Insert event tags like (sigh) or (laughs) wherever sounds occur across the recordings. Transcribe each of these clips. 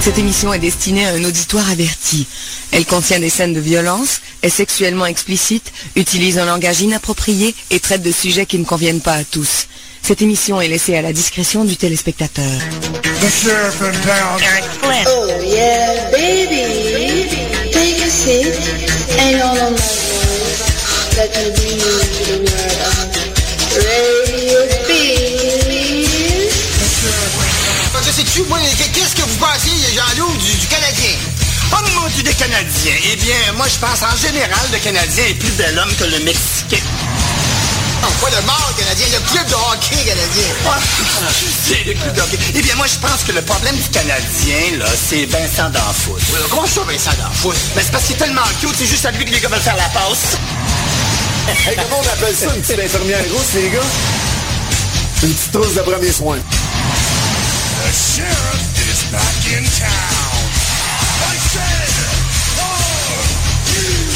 Cette émission est destinée à un auditoire averti. Elle contient des scènes de violence, est sexuellement explicite, utilise un langage inapproprié et traite de sujets qui ne conviennent pas à tous. Cette émission est laissée à la discrétion du téléspectateur. Oh yeah, baby. Sais-tu, moi, qu'est-ce que vous pensez, Jean-Loup, du, du Canadien? Oh mon Dieu, des Canadiens. Eh bien, moi, je pense en général, le Canadien est plus bel homme que le Mexicain. Non, pas le mort canadien, le club de hockey canadien? c'est le club de hockey. Eh bien, moi, je pense que le problème du Canadien, là, c'est Vincent D'Anfous. Oui, comment ça, Vincent D'Anfous? Ben, c'est parce qu'il est tellement cute, c'est juste à lui que les gars veulent faire la passe. (laughs) Hey, comment on appelle ça une petite infirmière rousse, les gars? Une petite trousse de premier soin. Sheriff back in town. I said, you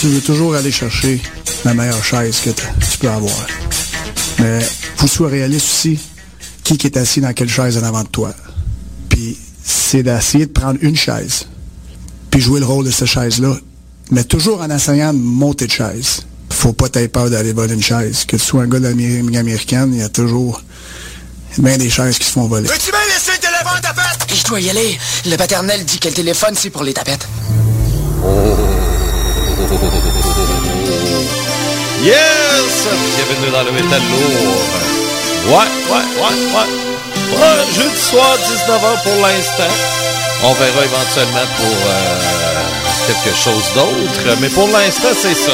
Tu veux toujours aller chercher la meilleure chaise que tu peux avoir. Mais faut que sois réaliste aussi. Qui qui est assis dans quelle chaise en avant de toi? Puis c'est d'essayer de prendre une chaise, puis jouer le rôle de cette chaise-là, mais toujours en essayant de monter de chaise. Faut pas t'avoir peur d'aller voler une chaise. Que tu sois un gars d'Amérique américaine, il y a toujours bien des chaises qui se font voler. Veux-tu bien laisser le téléphone, ta fête? Je dois y aller. Le paternel dit que le téléphone, c'est pour les tapettes. Yes! Bienvenue dans le métal lourd. Ouais, ouais, ouais, ouais. Ouais, jeudi soir, 19h pour l'instant. On verra éventuellement pour euh, quelque chose d'autre. Mais pour l'instant, c'est ça.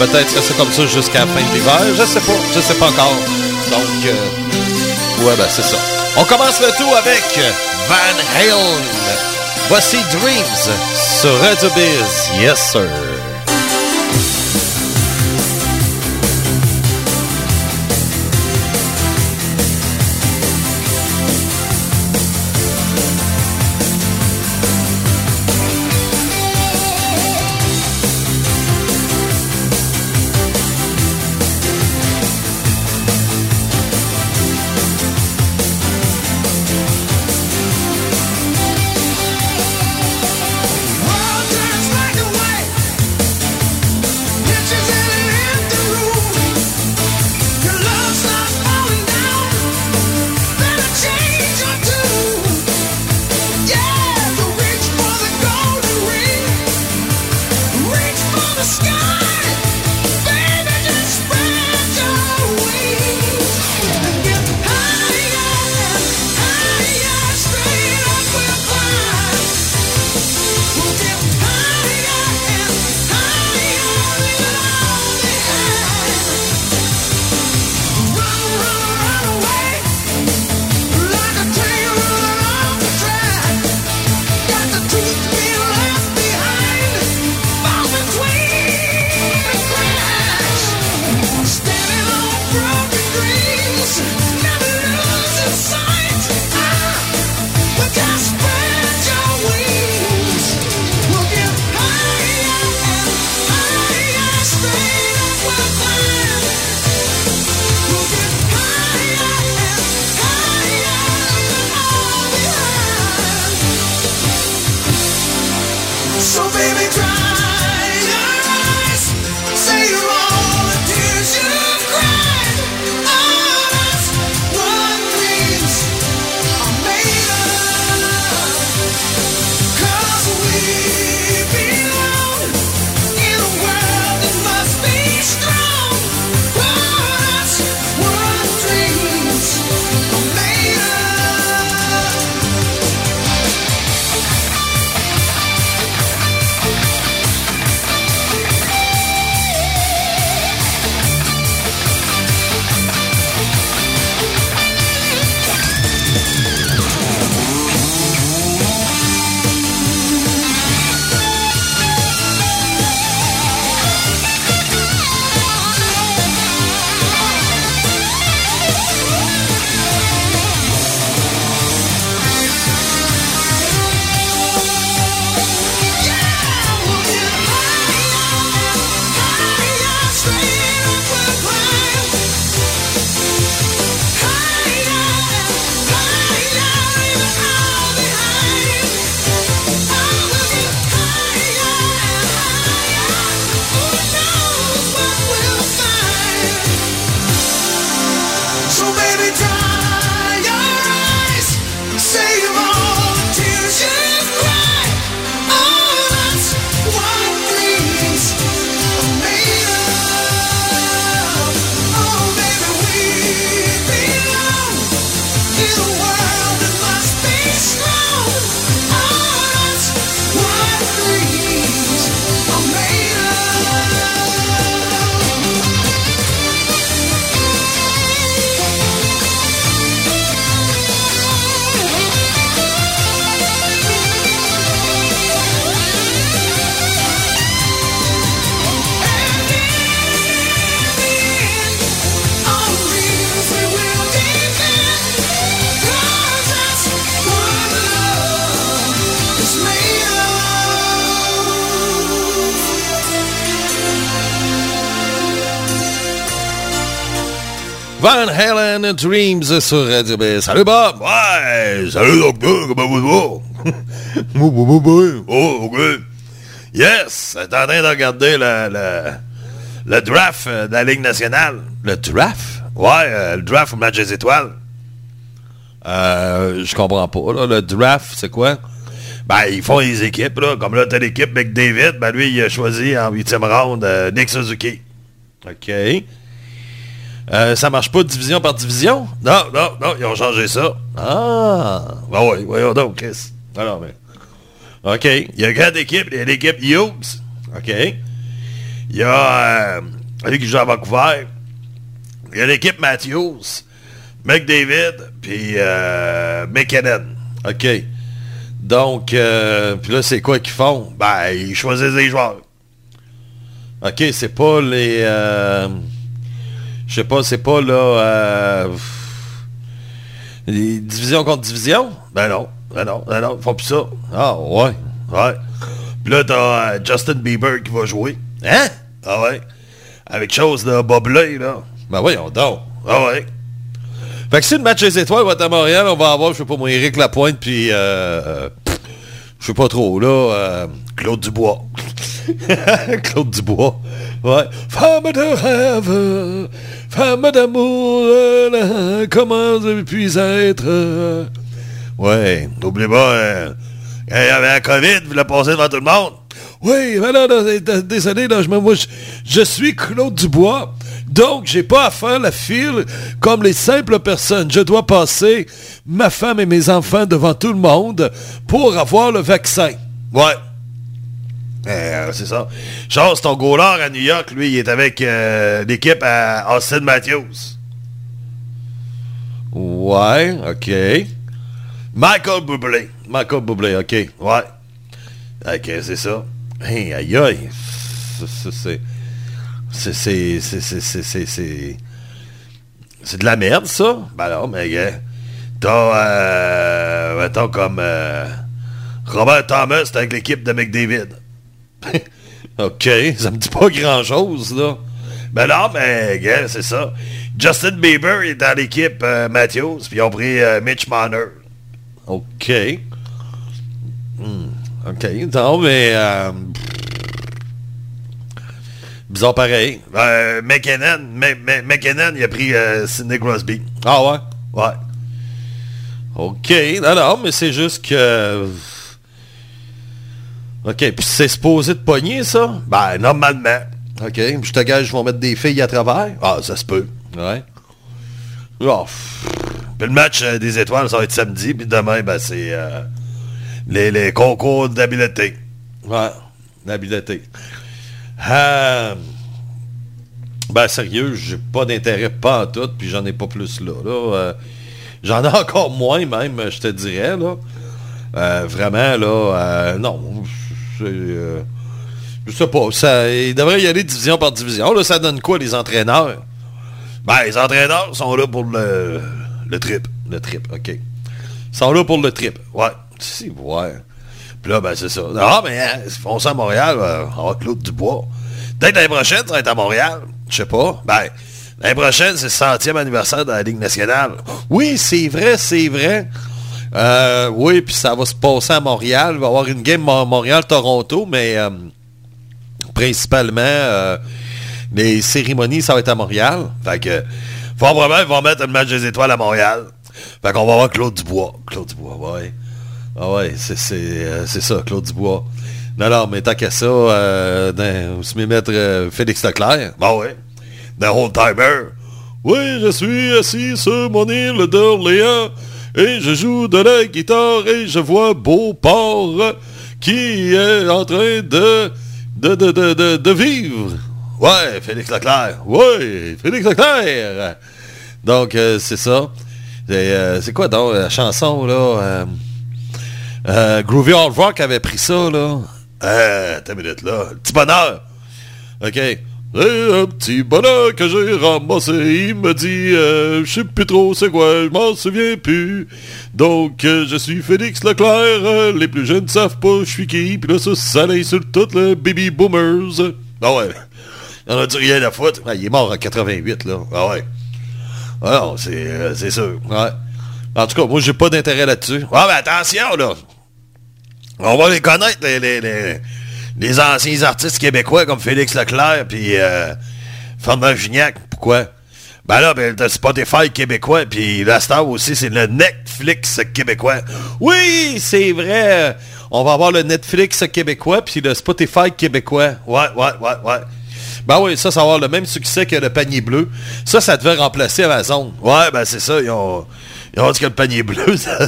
Peut-être que c'est comme ça jusqu'à la fin de l'hiver. Je sais pas. Je sais pas encore. Donc, euh, ouais, ben c'est ça. On commence le tout avec Van Halen. Voici Dreams sur Radio Biz. Yes, sir. Van Halen Dreams sur Radio B. Salut Bob! Ouais! Salut docteur, comment vous (laughs) moi. Oh, ok. Yes! T'es en train de regarder le, le, le draft euh, de la Ligue nationale. Le draft? Ouais, euh, le draft au match des étoiles. Euh, je comprends pas, là. Le draft, c'est quoi? Ben, ils font les équipes, là. Comme là, t'as l'équipe McDavid. Ben, lui, il a choisi en huitième round euh, Nick Suzuki. OK. Euh, ça marche pas division par division? Non, non, non, ils ont changé ça. Ah! Ben oui, voyons donc, Chris. Alors, mais... OK. Il y a quatre équipes. Il y a l'équipe Hughes. OK. Il y a euh, lui qui joue à Vancouver. Il y a l'équipe Matthews. McDavid. Puis euh, McKinnon. OK. Donc, euh, puis là, c'est quoi qu'ils font? Ben, ils choisissent des joueurs. OK, c'est pas les... je sais pas, c'est pas là... euh, division contre division? Ben non. Ben non, ben non, font plus ça. Ah, ouais, ouais. Puis là, t'as euh, Justin Bieber qui va jouer. Hein? Ah ouais. Avec chose de boblé, là. Ben voyons donc. Ah ouais. Fait que si le match des étoiles va être à Montréal, on va avoir, je sais pas moi, Éric Lapointe, puis... Euh, je sais pas trop, là, Claude Dubois. (laughs) Claude Dubois. Ouais. Femme de rêve, femme d'amour, comment je puis être... Ouais, n'oublie pas, euh, il y avait la COVID, vous l'a passé devant tout le monde. Oui, mais là, là, désolé, là, je, me- moi, je, je suis Claude Dubois, donc j'ai pas à faire la file comme les simples personnes. Je dois passer ma femme et mes enfants devant tout le monde pour avoir le vaccin. Ouais. Euh, c'est ça. Charles, ton goaler à New York, lui, il est avec euh, l'équipe à Austin Matthews. Ouais, OK. Michael Bublé. Michael Bublé, OK. Ouais. OK, c'est ça. Hey, aïe aïe. C'est... C'est... C'est... C'est de la merde, ça? Ben non, mais... Euh, T'as... Euh, mettons comme... Euh, Robert Thomas avec l'équipe de McDavid. (laughs) OK, ça me dit pas grand-chose, là. Ben non, mais, gars, c'est ça. Justin Bieber est dans l'équipe euh, Matthews, puis ils ont pris euh, Mitch Marner. OK. Hmm, OK, non, mais... euh, bizarre pareil. Euh, McKinnon, McKinnon, il a pris Sidney Crosby. Ah ouais? Ouais. OK, non, non, mais c'est juste que... OK, puis c'est supposé de pogner, ça? Ben, normalement. OK, je te gage, je vais mettre des filles à travers. Ah, ça se peut. Ouais. Oh. Puis le match euh, des étoiles, ça va être samedi, puis demain, ben, c'est euh, les, les concours d'habileté. Ouais, d'habileté. Euh, ben, sérieux, j'ai pas d'intérêt pas en tout, puis j'en ai pas plus là. là. Euh, j'en ai (laughs) encore moins, même, je te dirais, là. Vraiment, là, non. Euh, je sais pas. Ça, il devrait y aller division par division. Là, ça donne quoi, les entraîneurs? Ben, les entraîneurs sont là pour le, le trip. Le trip, OK. Ils sont là pour le trip. Ouais. Si, ouais. Puis là, ben, c'est ça. Ah, mais hein, ils font ça à Montréal, on va Claude Dubois. Peut-être l'année prochaine, ça va être à Montréal. Je sais pas. Ben, l'année prochaine, c'est le centième anniversaire de la Ligue nationale. Oui, c'est vrai, c'est vrai. Euh, oui, puis ça va se passer à Montréal. Il va y avoir une game Mo- Montréal-Toronto, mais euh, principalement, euh, les cérémonies, ça va être à Montréal. Fait que, probablement, ils vont mettre le match des étoiles à Montréal. Fait qu'on va voir Claude Dubois. Claude Dubois, ouais. Ah ouais, c'est, c'est, euh, c'est ça, Claude Dubois. Non, non, mais tant qu'à ça, dans- se met mettre Félix Leclerc. Bah ouais. The whole timer. Oui, je suis assis sur mon île d'Orléans et je joue de la guitare et je vois Beauport qui est en train de de, de, de, de, vivre. Ouais, Félix Leclerc. Ouais, Félix Leclerc. Donc, euh, c'est ça. Euh, c'est quoi donc la chanson, là? euh, Groovy Hard Rock avait pris ça, là? Euh, une minute, là. Le petit bonheur. OK. C'est un petit bonheur que j'ai ramassé. Il me dit, euh, je sais plus trop c'est quoi, je m'en souviens plus. Donc, euh, je suis Félix Leclerc. euh, les plus jeunes savent pas je suis qui. Puis là, ça, ça l'insulte toutes les baby boomers. Ah ouais. On a dit rien à foutre. Ah, il est mort en 88, là. Ah ouais. Ah non, c'est euh, c'est sûr. Ouais. En tout cas, moi, j'ai pas d'intérêt là-dessus. Ah, mais attention, là. On va les connaître, les, les, les, les anciens artistes québécois comme Félix Leclerc puis euh, Fernand Gignac. Pourquoi? Ben là, ben, t'as Spotify québécois, puis la star aussi, c'est le Netflix québécois. Oui, c'est vrai. On va avoir le Netflix québécois, puis le Spotify québécois. Ouais, ouais, ouais, ouais. Ben oui, ça, ça va avoir le même succès que le panier bleu. Ça, ça devait remplacer Amazon. Ouais, ben c'est ça, ils ont, ils ont dit que le panier bleu, (laughs) ça,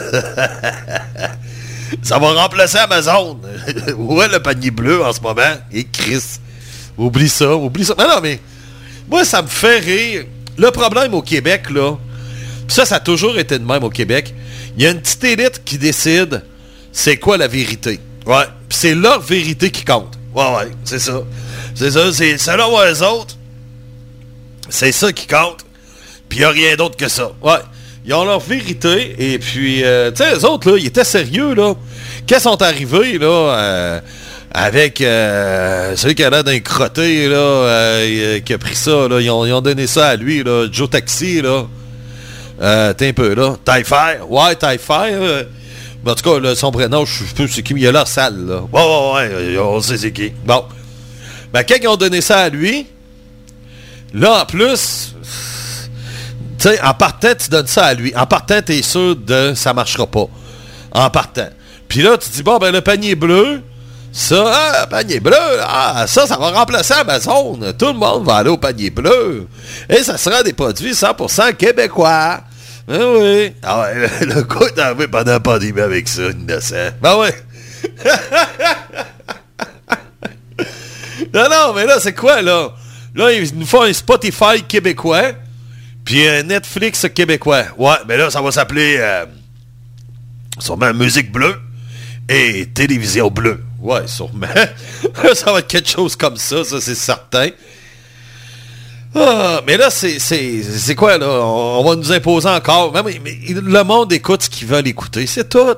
ça va remplacer Amazon. (laughs) ouais, le panier bleu en ce moment? Et Chris. Oublie ça, oublie ça. Non, non, mais moi, ça me fait rire. Le problème au Québec, là, ça, ça a toujours été de même au Québec, il y a une petite élite qui décide c'est quoi la vérité. Ouais, pis c'est leur vérité qui compte. Ouais, ouais, c'est ça. C'est ça, c'est selon eux autres, c'est ça qui compte. Puis il a rien d'autre que ça. Ouais. Ils ont leur vérité, et puis, euh, tu sais, les autres, là, ils étaient sérieux, là. Ils sont arrivés, là, euh, avec euh, celui qui a l'air d'un crotté, là, euh, qui a pris ça, là, ils ont, ils ont donné ça à lui, là, Joe Taxi, là. Euh, t'es un peu, là. Typhi, ouais, euh, mais en tout cas, son prénom, je sais plus c'est qui, mais il a l'air sale, là. Ouais, ouais, ouais, on sait c'est qui. Bon. Ben, quand ils ont donné ça à lui, là, en plus, tu sais, en partant, tu donnes ça à lui. En partant, tu es sûr de ça marchera pas. En partant. Puis là, tu dis, bon, ben, le panier bleu, ça, ah, panier bleu, ah, ça, ça va remplacer Amazon. Tout le monde va aller au panier bleu. Et ça sera des produits 100% québécois. Ben oui. Ah ouais, le, le coup est arrivé pendant la pandémie avec ça, innocent. Ben ouais. (laughs) non, non, mais là, c'est quoi, là? Là, ils nous font un Spotify québécois, puis un Netflix québécois. Ouais, mais là, ça va s'appeler euh, sûrement Musique bleue et Télévision bleue. Ouais, sûrement. (laughs) ça va être quelque chose comme ça, ça, c'est certain. Ah, mais là, c'est, quoi, là? On, va nous imposer encore. Mais, le monde écoute ce qu'ils veulent écouter, c'est tout.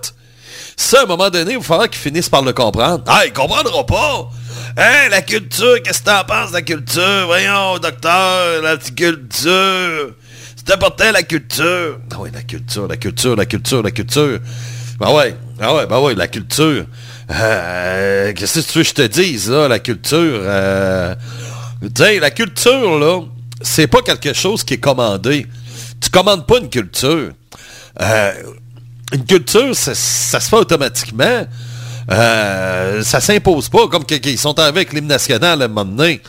Ça, à un moment donné, il va falloir qu'ils finissent par le comprendre. Ah, ils comprendront pas! Hein, la culture, qu'est-ce que t'en penses de la culture? Voyons, docteur, la culture. C'est important, la culture. Ah oui, la culture, la culture, la culture, la culture. Ben ouais, ah ouais, ben ouais, la culture. Euh, qu'est-ce que tu veux que je te dise, là, la culture? Euh, la culture, là, c'est pas quelque chose qui est commandé. Tu commandes pas une culture. Euh, une culture, ça, se fait automatiquement. Euh, ça s'impose pas, comme qu'ils sont avec l'hymne national à un moment donné.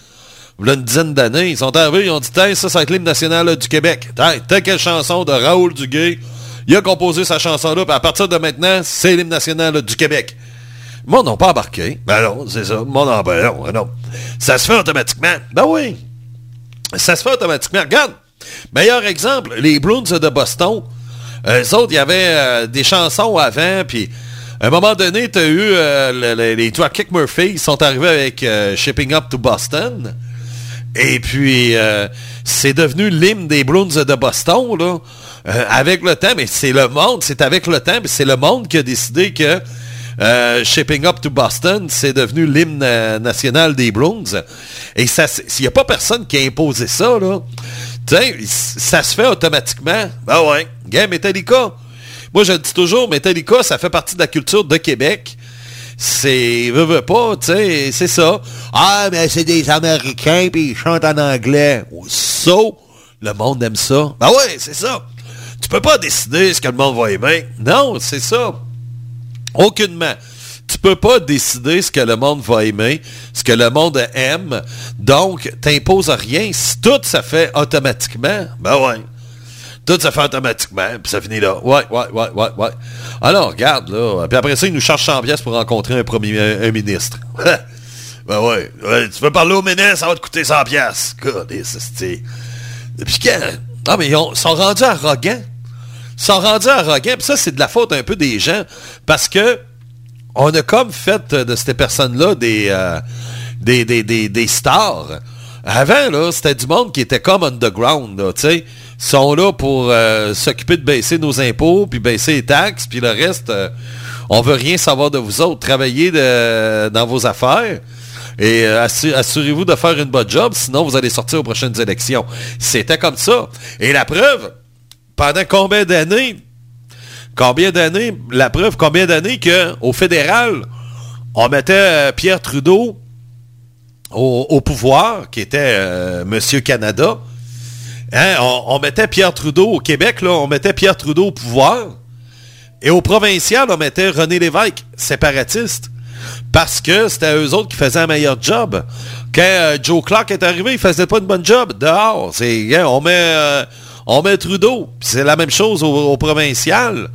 A une dizaine d'années, ils sont arrivés, ils ont dit, Tiens, ça, être l'hymne national du Québec. Tiens, quelle chanson de Raoul Duguay. Il a composé sa chanson-là, puis à partir de maintenant, c'est l'hymne national du Québec. Monde n'a pas embarqué. Ben non, c'est ça. Monde n'a ben non, non. Ça se fait automatiquement. Ben oui. Ça se fait automatiquement. Regarde. Meilleur exemple, les Bruins de Boston. Eux autres, il y avait euh, des chansons avant, puis à un moment donné, tu as eu euh, le- le- les Dropkick Murphys, ils sont arrivés avec euh, Shipping Up to Boston. Et puis, euh, c'est devenu l'hymne des Bruins de Boston, là. Euh, avec le temps, mais c'est le monde, c'est avec le temps, mais c'est le monde qui a décidé que euh, Shipping Up to Boston, c'est devenu l'hymne national des Bruins. Et s'il n'y a pas personne qui a imposé ça, là, ça se fait automatiquement. Ben ouais, gars, Metallica. Moi, je le dis toujours, Metallica, ça fait partie de la culture de Québec. C'est, veux, veux pas, tu sais, c'est ça. Ah, mais c'est des Américains, puis ils chantent en anglais. Ça, le monde aime ça. Ben ouais, c'est ça. Tu peux pas décider ce que le monde va aimer. Non, c'est ça. Aucunement. Tu peux pas décider ce que le monde va aimer, ce que le monde aime. Donc, t'imposes rien. Si tout ça fait automatiquement, ben ouais. Tout ça fait automatiquement, puis ça finit là. Ouais, ouais, ouais, ouais, ouais. Alors, regarde, là. Puis après ça, ils nous chargent 100 pièces pour rencontrer un premier un, ministre. (laughs) ben ouais. ouais. Tu veux parler au ministre, ça va te coûter 100 pièces. C'est... Puis quand... Ah, mais ils ont- sont rendus arrogants. Ils sont rendus arrogants. Puis ça, c'est de la faute un peu des gens. Parce que on a comme fait de ces personnes-là des, euh, des, des, des, des stars. Avant, là, c'était du monde qui était comme underground, tu sais. Sont là pour euh, s'occuper de baisser nos impôts, puis baisser les taxes, puis le reste, euh, on veut rien savoir de vous autres. Travaillez dans vos affaires. Et euh, assu- assurez-vous de faire une bonne job, sinon vous allez sortir aux prochaines élections. C'était comme ça. Et la preuve, pendant combien d'années, combien d'années, la preuve, combien d'années qu'au fédéral, on mettait euh, Pierre Trudeau au, au pouvoir, qui était Monsieur Canada. Hein, on, mettait Pierre Trudeau au Québec, là, on mettait Pierre Trudeau au pouvoir. Et au provincial, on mettait René Lévesque, séparatiste. Parce que c'était eux autres qui faisaient un meilleur job. Quand euh, Joe Clark est arrivé, il faisait pas une bonne job. Dehors, hein, on met, euh, on met Trudeau. C'est la même chose au provincial.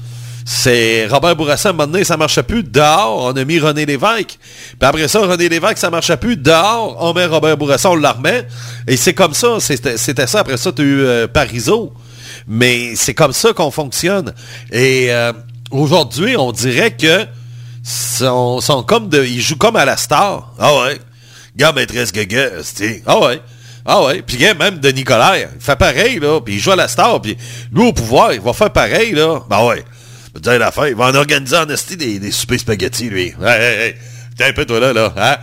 C'est Robert Bourassa, un moment donné, ça marchait plus. Dehors, on a mis René Lévesque. Puis après ça, René Lévesque, ça marchait plus. Dehors, on met Robert Bourassa, on remet. Et c'est comme ça. C'était ça. Après ça, tu as eu euh, Parizeau. Mais c'est comme ça qu'on fonctionne. Et euh, aujourd'hui, on dirait que sont, sont comme. Ils jouent comme à la star. Ah ouais. Gars, maîtresse Gaga. Ah ouais. Ah ouais. Puis même de Nicolas, il fait pareil, là. Puis il joue à la star. Puis lui, au pouvoir, il va faire pareil, là. Ben ouais. Je veux dire l'affaire. Il va en organiser en esti des, des soupers spaghetti, lui. Hey, hey, hey. Tiens un peu, toi, là, là. Hein?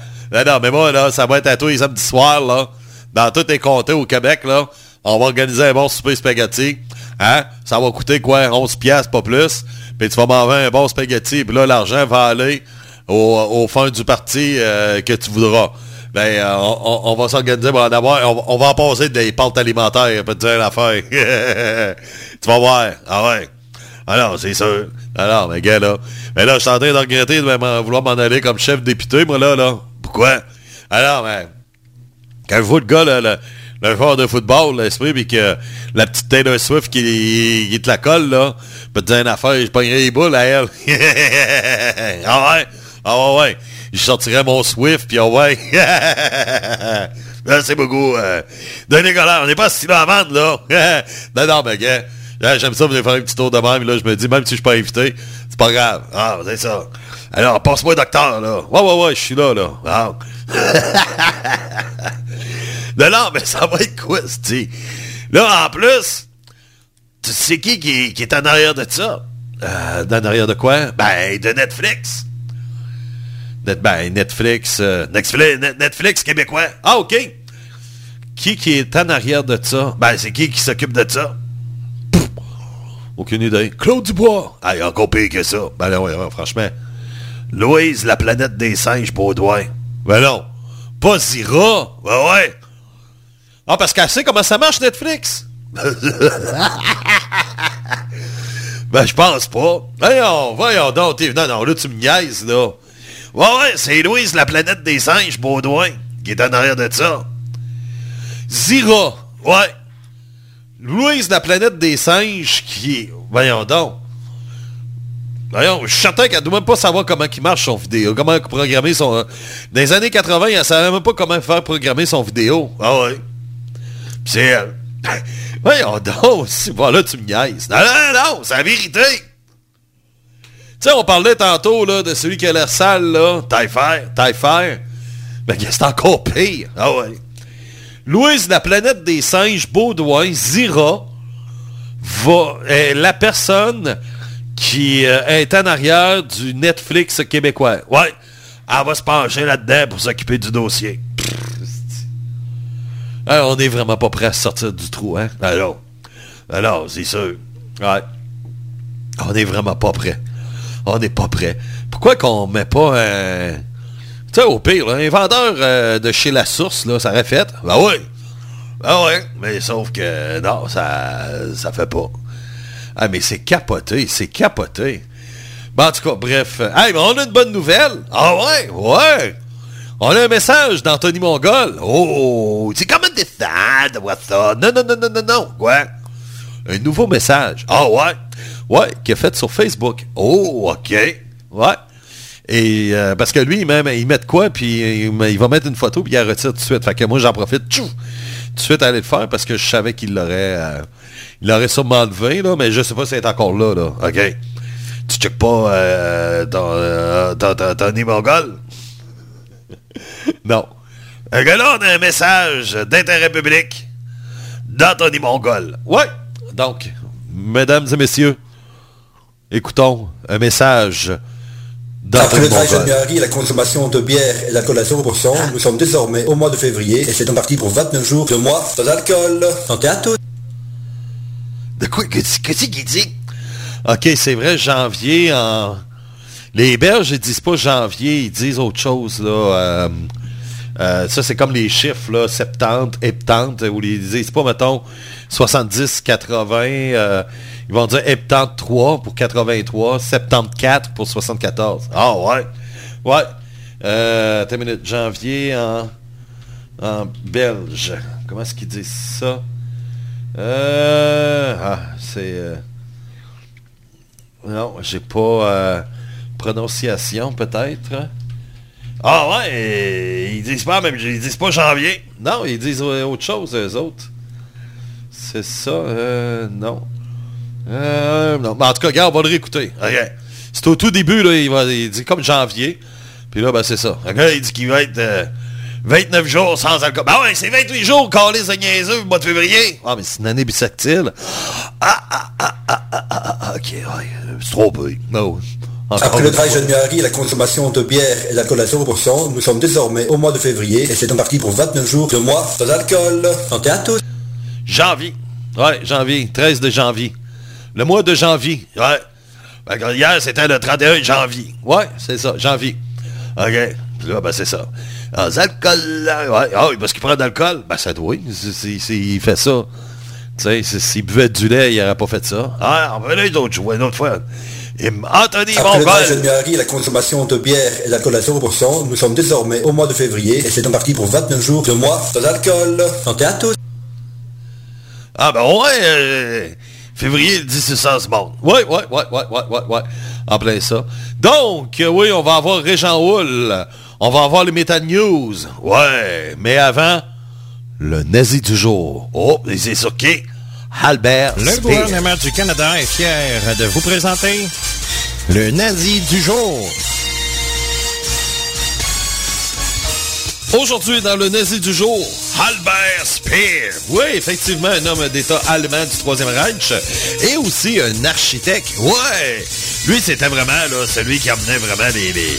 Non, mais moi, là, ça va être à toi les samedis soirs, là. Dans tous les comtés au Québec, là. On va organiser un bon souper spaghetti. Hein? Ça va coûter quoi? 11 piastres, pas plus. Puis tu vas manger un bon spaghetti. Puis là, l'argent va aller au, au fond du parti euh, que tu voudras. Ben, euh, on, va s'organiser pour en avoir. On, va- en passer des pâtes alimentaires, peut te dire l'affaire. (laughs) tu vas voir. Ah ouais. Alors, c'est sûr. Alors, mais gars, là. Mais là, je suis en train de regretter de vouloir m'en aller comme chef député, moi, là, là. Pourquoi? Alors, ben, quand je le gars, là, le, le joueur de football, l'esprit, puis que la petite Taylor Swift qui, qui te la colle, là, peut te dire une affaire, je pognerais les boules à elle. (laughs) ah ouais? Ah ouais, ouais. Je sortirais mon Swift, puis ah ouais. (laughs) Merci beaucoup. Euh, Collard, on n'est pas si là à (laughs) là. non, non, mais gars, j'aime ça venir faire un petit tour de même, là, je me dis, même si je suis pas invité, c'est pas grave. Ah, c'est ça. Alors, passe-moi docteur, là. Ouais, ouais, ouais, je suis là, là. Ah. (laughs) Non, non, mais ça va être quoi, tu Là, en plus, tu sais qui qui, est en arrière de ça? Euh, en arrière de quoi? Ben, de Netflix. Net- ben, Netflix, euh, Netflix, Net- Netflix québécois. Ah, OK. Qui qui est en arrière de ça? Ben, c'est qui qui s'occupe de ça? Aucune idée. Claude Dubois. Ah, il encore pire que ça. Ben là, ouais, ouais, franchement. Louise, la planète des singes, Baudouin. Ben non. Pas Zira. Ben ouais. Ah, parce qu'elle sait comment ça marche, Netflix. (laughs) ben, je pense pas. Voyons, voyons donc. Non, non, là, tu me niaises, là. Ouais, ouais, c'est Louise, la planète des singes, Baudouin, qui est en arrière de ça. Zira, ouais. Louise, la planète des singes, qui est... Voyons donc. Voyons, je suis qu'elle ne doit même pas savoir comment il marche son vidéo, comment programmer son... Dans les années 80, elle ne savait même pas comment faire programmer son vidéo. Ah ouais. C'est elle. (laughs) Voyons donc, (laughs) si voilà, tu me niaises. Non, non, non, c'est la vérité. Tu sais, on parlait tantôt là, de celui qui a l'air sale, là, Taillefer, Taillefer. Mais c'est encore pire. Ah ouais. Louise, la planète des singes, Baudouin, Zira, va, est la personne qui euh, est en arrière du Netflix québécois. Ouais. Elle va se pencher là-dedans pour s'occuper du dossier. On est vraiment pas prêt à sortir du trou, hein? Alors, alors, c'est sûr. Ouais. On est vraiment pas prêt. On n'est pas prêt. Pourquoi qu'on met pas un... Tu sais, au pire, là, un vendeur euh, de chez La Source, là, ça aurait fait. Ben oui. Ben ouais. Mais sauf que, non, ça, ça fait pas. Ah, mais c'est capoté, c'est capoté. Ben, en tout cas, bref. Hey, mais on a une bonne nouvelle. Ah ouais, ouais. On a un message d'Anthony Mongol. Oh, c'est comme un dessin de voir ça. Non, non, non, non, non, non. Quoi? Un nouveau message. Ah ouais? Ouais, qui est fait sur Facebook. Oh, OK. Ouais. Et euh, parce que lui, il met de quoi, puis il, va mettre une photo, puis il la retire tout de suite. Fait que moi, j'en profite tout de suite à aller le faire parce que je savais qu'il l'aurait euh, il l'aurait sûrement enlevé, là, mais je sais pas si c'est encore là, là. OK. Tu checkes pas euh, ton, ton Mongol? non. Un gars là, on a un message d'intérêt public d'Anthony Mongol. Ouais. Donc, mesdames et messieurs, écoutons un message Après d'Anthony le et la consommation de bière et d'alcool à 0%, nous sommes désormais au mois de février et c'est donc parti pour 29 jours de mois sans alcool. Santé à tous De quoi? Qu'est-ce qu'est-ce qu'il dit? OK, c'est vrai, janvier, en... Les Belges, ils disent pas janvier, ils disent autre chose, là. euh, euh, ça, c'est comme les chiffres, là, 70, 70, où ils disent pas, mettons, 70, 80, euh, ils vont dire 73 pour 83, 74 pour 74. Ah ouais, ouais. Euh, une minute, janvier en, en belge. Comment est-ce qu'ils disent ça? Euh, ah, c'est... euh, non, j'ai pas... euh, prononciation, peut-être. Ah ouais, ils disent pas même, ils disent pas janvier. Non, ils disent euh, autre chose, eux autres. C'est ça, euh, non. Euh, non. Mais en tout cas, regarde, on va le réécouter. OK. C'est au tout début, là, il, va, il dit comme janvier. Puis là, ben c'est ça. OK, il dit qu'il va être euh, 29 jours sans alcool. Ben ouais, c'est 28 jours, calé, ce niaiseux, le mois de février. Ah, mais c'est une année bissactile. Ah, ah, ah, ah, ah, ah, ah, ok, ouais, c'est trop peu. Encore Après le une fois. dry January et la consommation de bière et d'alcool à 0%, nous sommes désormais au mois de février et c'est donc parti pour 29 jours de mois sans alcool. Santé à tous. Janvier. Ouais, janvier. 13 de janvier. Le mois de janvier. Ouais. Ben, hier, c'était le 31 janvier. Ouais, c'est ça, janvier. OK. Puis là, ben, c'est ça. Ah, les alcools, là, ouais. Ah oui, parce qu'il prend de l'alcool. Ben, ça doit. Il fait ça. Tu sais, s'il buvait du lait, il n'aurait pas fait ça. Ah, on va aller d'autres jouer une autre fois. Et Anthony Après et la consommation de bière et d'alcool à 0%, nous sommes désormais au mois de février et c'est donc parti pour 29 jours de mois sans alcool. Santé à tous. Ah ben ouais, euh, février, le 10 ça se monte. Ouais, ouais, ouais, ouais, ouais, ouais, ouais. En plein ça. Donc, euh, oui, on va avoir Régent Houle. On va avoir les Meta News. Ouais, mais avant, le nazi du jour. Oh, et c'est sur qui? Albert Le Speer. gouvernement du Canada est fier de vous présenter le nazi du jour. Aujourd'hui, dans le nazi du jour, Albert Speer. Oui, effectivement, un homme d'État allemand du Troisième Reich et aussi un architecte. Ouais! Lui, c'était vraiment là, celui qui amenait vraiment les... les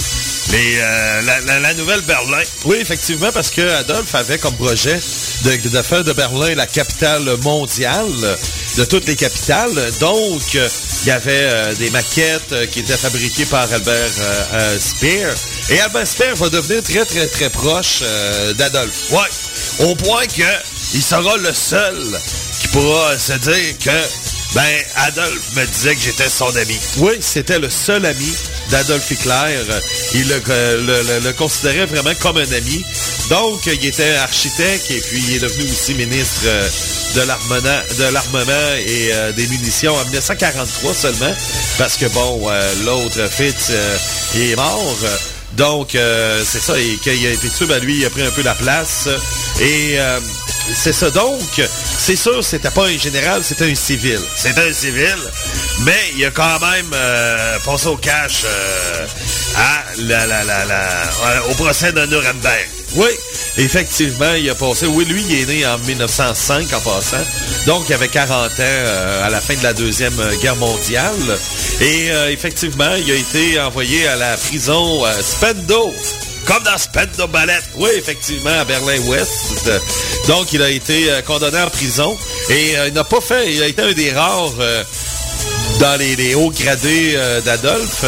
les, euh, la, la- la nouvelle Berlin. Oui, effectivement, parce que Adolphe avait comme projet de, de faire de Berlin la capitale mondiale de toutes les capitales. Donc, euh, il y avait euh, des maquettes qui étaient fabriquées par Albert euh, Speer. Et Albert Speer va devenir très, très, très proche euh, d'Adolphe. Ouais, au point que il sera le seul qui pourra se dire que, ben, Adolphe me disait que j'étais son ami. Oui, c'était le seul ami d'Adolphe Hitler. Il le, euh, le- le- le considérait vraiment comme un ami. Donc, il était architecte et puis il est devenu aussi ministre euh, de l'armement, et euh, des munitions en 1943 seulement, parce que bon, euh, l'autre Fitz euh, est mort. Donc, euh, c'est ça, et été tué, ben lui, il a pris un peu la place. Et euh, c'est ça. Donc, c'est sûr, c'était pas un général, c'était un civil. C'était un civil, mais il a quand même euh, passé au cash euh, à la, la, la, la- euh, au procès de Nuremberg. Oui, effectivement, il a passé. Oui, lui, il est né en 1905 en passant. Donc, il avait 40 ans euh, à la fin de la Deuxième Guerre mondiale. Et euh, effectivement, il a été envoyé à la prison euh. Comme dans Spendo Ballet. Oui, effectivement, à Berlin-Ouest. Donc, il a été euh, condamné en prison. Et euh, il n'a pas fait... Il a été un des rares... euh, dans les, hauts gradés euh, d'Adolphe,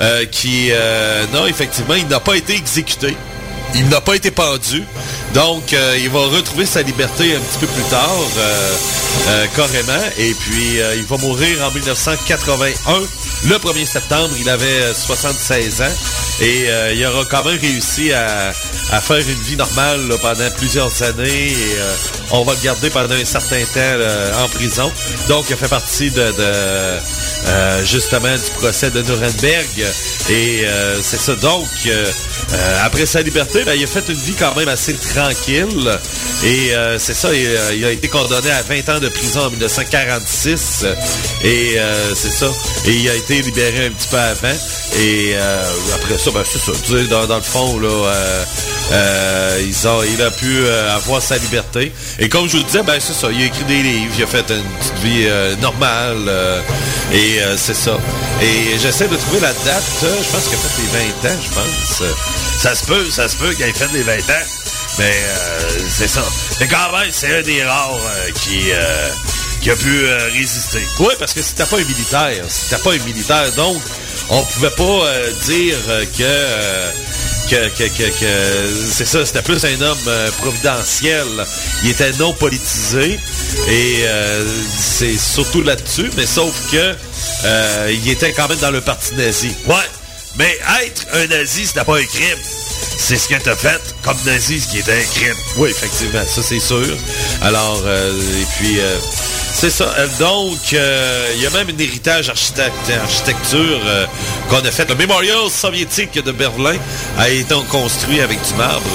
euh, qui, euh, non, effectivement, il n'a pas été exécuté. Il n'a pas été pendu. Donc, euh, il va retrouver sa liberté un petit peu plus tard, euh, euh, carrément. Et puis, il va mourir en 1981. Le 1er septembre, il avait euh, 76 ans. Et il aura quand même réussi à, faire une vie normale pendant plusieurs années. Et on va le garder pendant un certain temps en prison. Donc, il fait partie de, justement du procès de Nuremberg. Et c'est ça. Donc, euh, après sa liberté, ben, il a fait une vie quand même assez tranquille. Et euh, c'est ça, il, euh, il a été condamné à 20 ans de prison en 1946. Et c'est ça. Et il a été libéré un petit peu avant. Et après ça, ben, c'est ça. Tu sais, dans, le fond, là, ils ont, il a pu avoir sa liberté. Et comme je vous le disais, ben, c'est ça. Il a écrit des livres, il a fait une petite vie normale. et c'est ça. Et j'essaie de trouver la date. je pense qu'il a fait les 20 ans, je pense. Ça se peut, ça se peut qu'il ait fait les 20 ans. Mais euh, c'est ça. Mais quand même, c'est un des rares euh, qui, euh, qui a pu résister. Oui, parce que c'était pas un militaire. C'était pas un militaire. Donc, on pouvait pas dire que... que, que, que, que- c'est ça, c'était plus un homme euh, providentiel. Il était non politisé et euh, c'est surtout là-dessus, mais sauf que euh, il était quand même dans le parti nazi. Ouais, mais être un nazi, c'était pas un crime. C'est ce que t'as fait comme nazi, ce qui était un crime. Oui, effectivement, ça c'est sûr. Alors, euh, et puis, euh, c'est ça. Euh, Donc, il y a même un héritage architecte- architecture qu'on a fait. Le mémorial soviétique de Berlin a été construit avec du marbre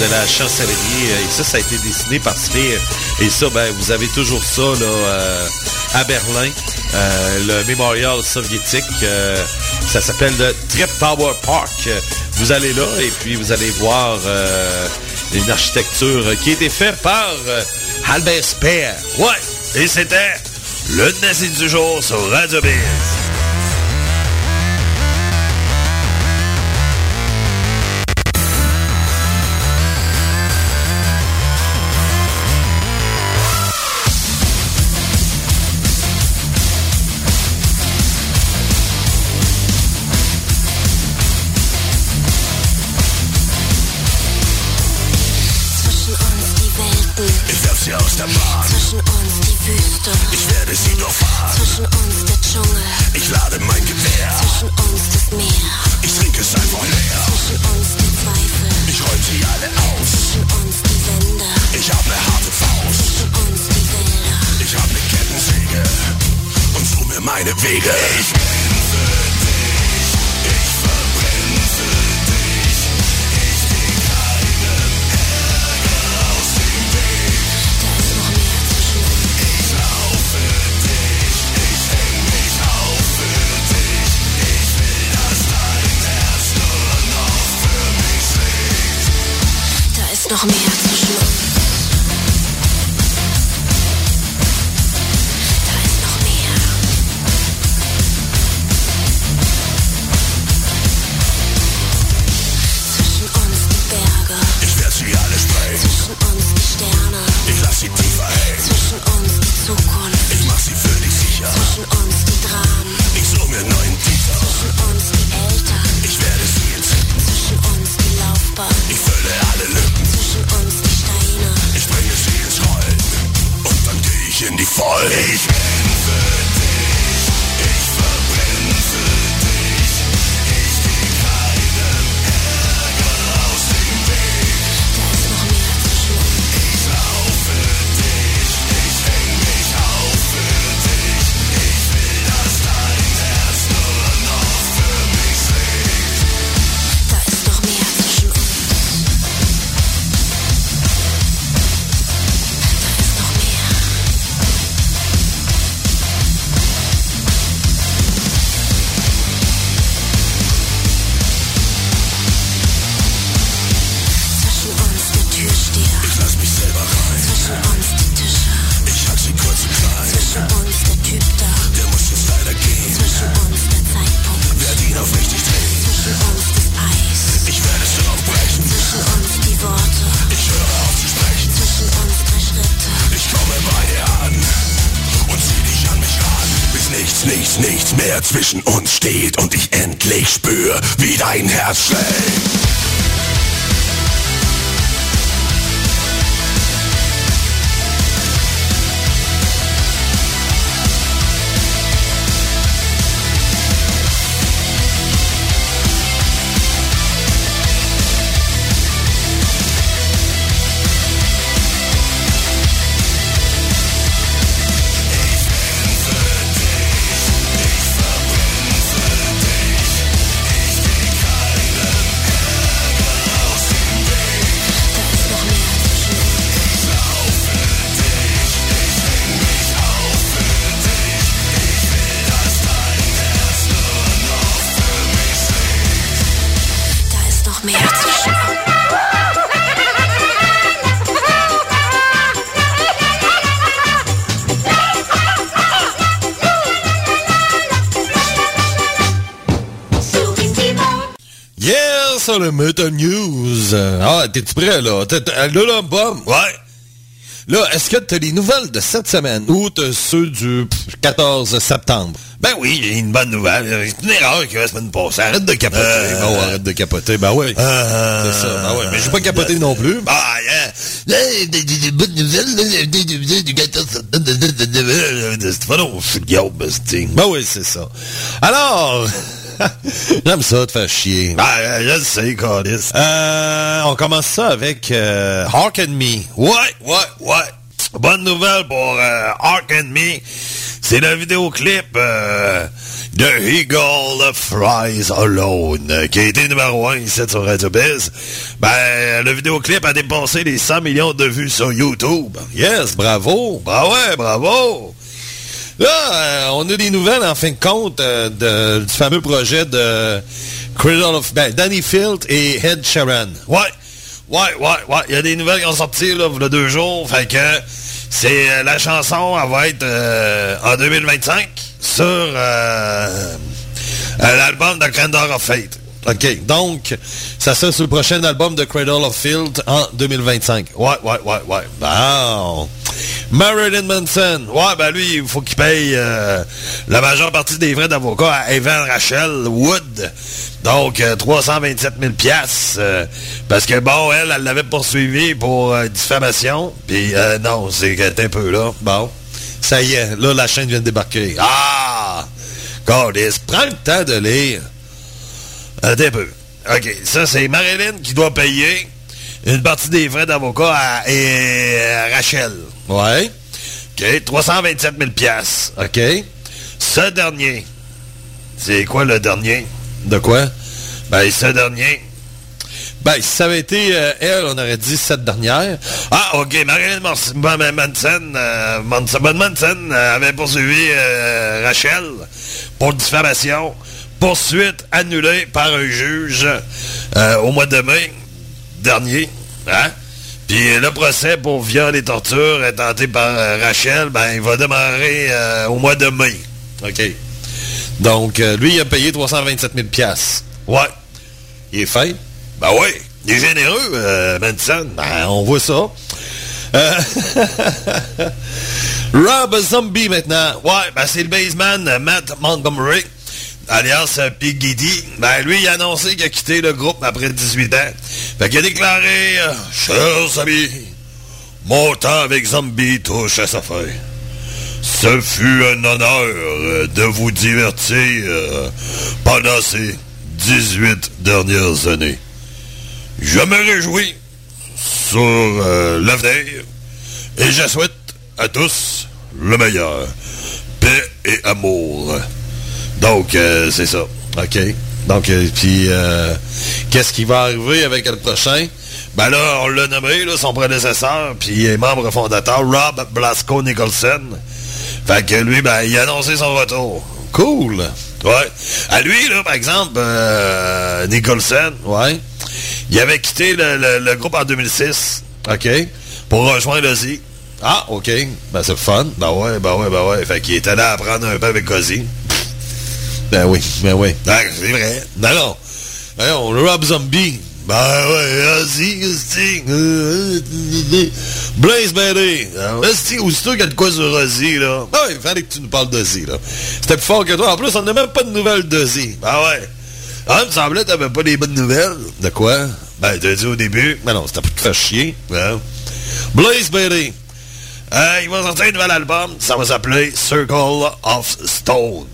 de la chancellerie. Et ça, ça a été dessiné par Speer. Et ça, ben, vous avez toujours ça là, à Berlin. Le mémorial soviétique, ça s'appelle le Trip Tower Park. Vous allez là et puis vous allez voir euh, une architecture qui a été faite par euh, Albert Speer. Ouais, et c'était le nazi du jour sur Radio Biz. Zwischen uns steht und ich endlich spür, wie dein Herz schlägt. Sur le Meta News. Ah, t'es-tu prêt, là? Là, là, bum. Ouais. Là, est-ce que tu as les nouvelles de cette semaine ou t'as ceux du pff, 14 septembre? Ben oui, j'ai une bonne nouvelle. C'est une erreur qu'il y a la semaine passée. Arrête de capoter. Euh, bon, arrête de capoter. Ben oui. Euh, C'est ça. Ben oui. Mais j'ai pas capoté non plus. Ah, yeah. Hey, Des bonnes nouvelles, du 14 septembre. C'est pas non, je suis Ben oui, c'est ça. Alors, (laughs) j'aime ça te faire chier. Ah, je le sais, Carlis. Euh, on commence ça avec euh, Hark and Me. Ouais, ouais, ouais. Bonne nouvelle pour euh, Ark and Me. C'est le vidéoclip euh, de Eagle Fries Alone qui a été numéro 1 ici sur Radio Biz. Ben, le vidéoclip a dépassé les 100 millions de vues sur YouTube. Yes, bravo. Bah ouais, bravo. Là, euh, on a des nouvelles, en fin de compte, euh, du fameux projet de Cradle of... Ben, Danny Field et Ed Sheeran. Ouais, ouais, ouais, ouais. Il y a des nouvelles qui ont sorti là, il y a deux jours. Fait que c'est euh, la chanson, elle va être en 2025 sur l'album de Candor of Fate. OK, donc, ça sera sur le prochain album de Cradle of Field en 2025. Ouais, ouais, ouais, ouais. Bon. Marilyn Manson. Ouais, ben lui, il faut qu'il paye euh, la majeure partie des frais d'avocat à Evan Rachel Wood. Donc, euh, 327 000 piastres. euh, parce que, bon, elle, elle l'avait poursuivi pour euh, diffamation. Puis, euh, non, c'est un peu là. Bon. Ça y est, là, la chaîne vient de débarquer. Ah! Goddess, prends le temps de lire. Attends un peu. OK, ça, c'est Marilyn qui doit payer une partie des frais d'avocat à, et, à Rachel. Ouais. OK, 327 000 piastres. OK. Ce dernier, c'est quoi le dernier? De quoi? Ben, ce dernier. Ben, si ça avait été euh, elle, on aurait dit cette dernière. Ah, OK, Marilyn Manson, euh, Manson, Manson euh, avait poursuivi euh, Rachel pour diffamation. Poursuite annulée par un juge euh, au mois de mai dernier. Hein? Puis le procès pour viol et torture intenté par euh, Rachel, ben, il va démarrer euh, au mois de mai. OK. Donc, lui, il a payé 327 000 piastres. Ouais. Il est fait. Ben oui, il est généreux, Manson. Ben, on voit ça. (laughs) Rob Zombie maintenant. Ouais, ben c'est le baseman Matt Montgomery, alias euh, P. Giddy. Ben lui, il a annoncé qu'il a quitté le groupe après 18 ans. Fait qu'il a déclaré euh, Chers amis, mon temps avec Zombie touche à sa fin. Ce fut un honneur euh, de vous divertir euh, pendant ces 18 dernières années. Je me réjouis sur euh, l'avenir et je souhaite à tous le meilleur. Paix et amour. Donc, euh, c'est ça. OK? Donc, euh, puis, euh, qu'est-ce qui va arriver avec le prochain? Ben là, on l'a nommé, là, son prédécesseur, puis il est membre fondateur, Rob Blasco Nicholson. Fait que lui, ben, il a annoncé son retour. Cool. Ouais. À lui, là, par exemple, Nicholson, ouais, il avait quitté le, groupe en 2006. OK. Pour rejoindre Ozzy. Ah, OK. Ben, c'est fun. Ben ouais, ben ouais, ben ouais. Fait qu'il était là à un peu avec Ozzy. Ben oui, ben oui. Ben, c'est vrai. Non, non. Ben non, le Rob Zombie. Ben ouais, Ozzy. euh, Blaze Bailey. Ozzy, aussitôt qu'il y a de quoi sur Ozzy, là. Ah, il fallait que tu nous parles d'Ozzy, là. C'était plus fort que toi. En plus, on n'a même pas de nouvelles d'Ozzy. Ben ouais. Ah, il me semblait que t'avais pas des bonnes nouvelles. De quoi? Ben, t'as dit au début. Ben non, c'était pour te faire chier. Ben, Blaze Bailey. euh, il va sortir un nouvel album. Ça va s'appeler Circle of Stone.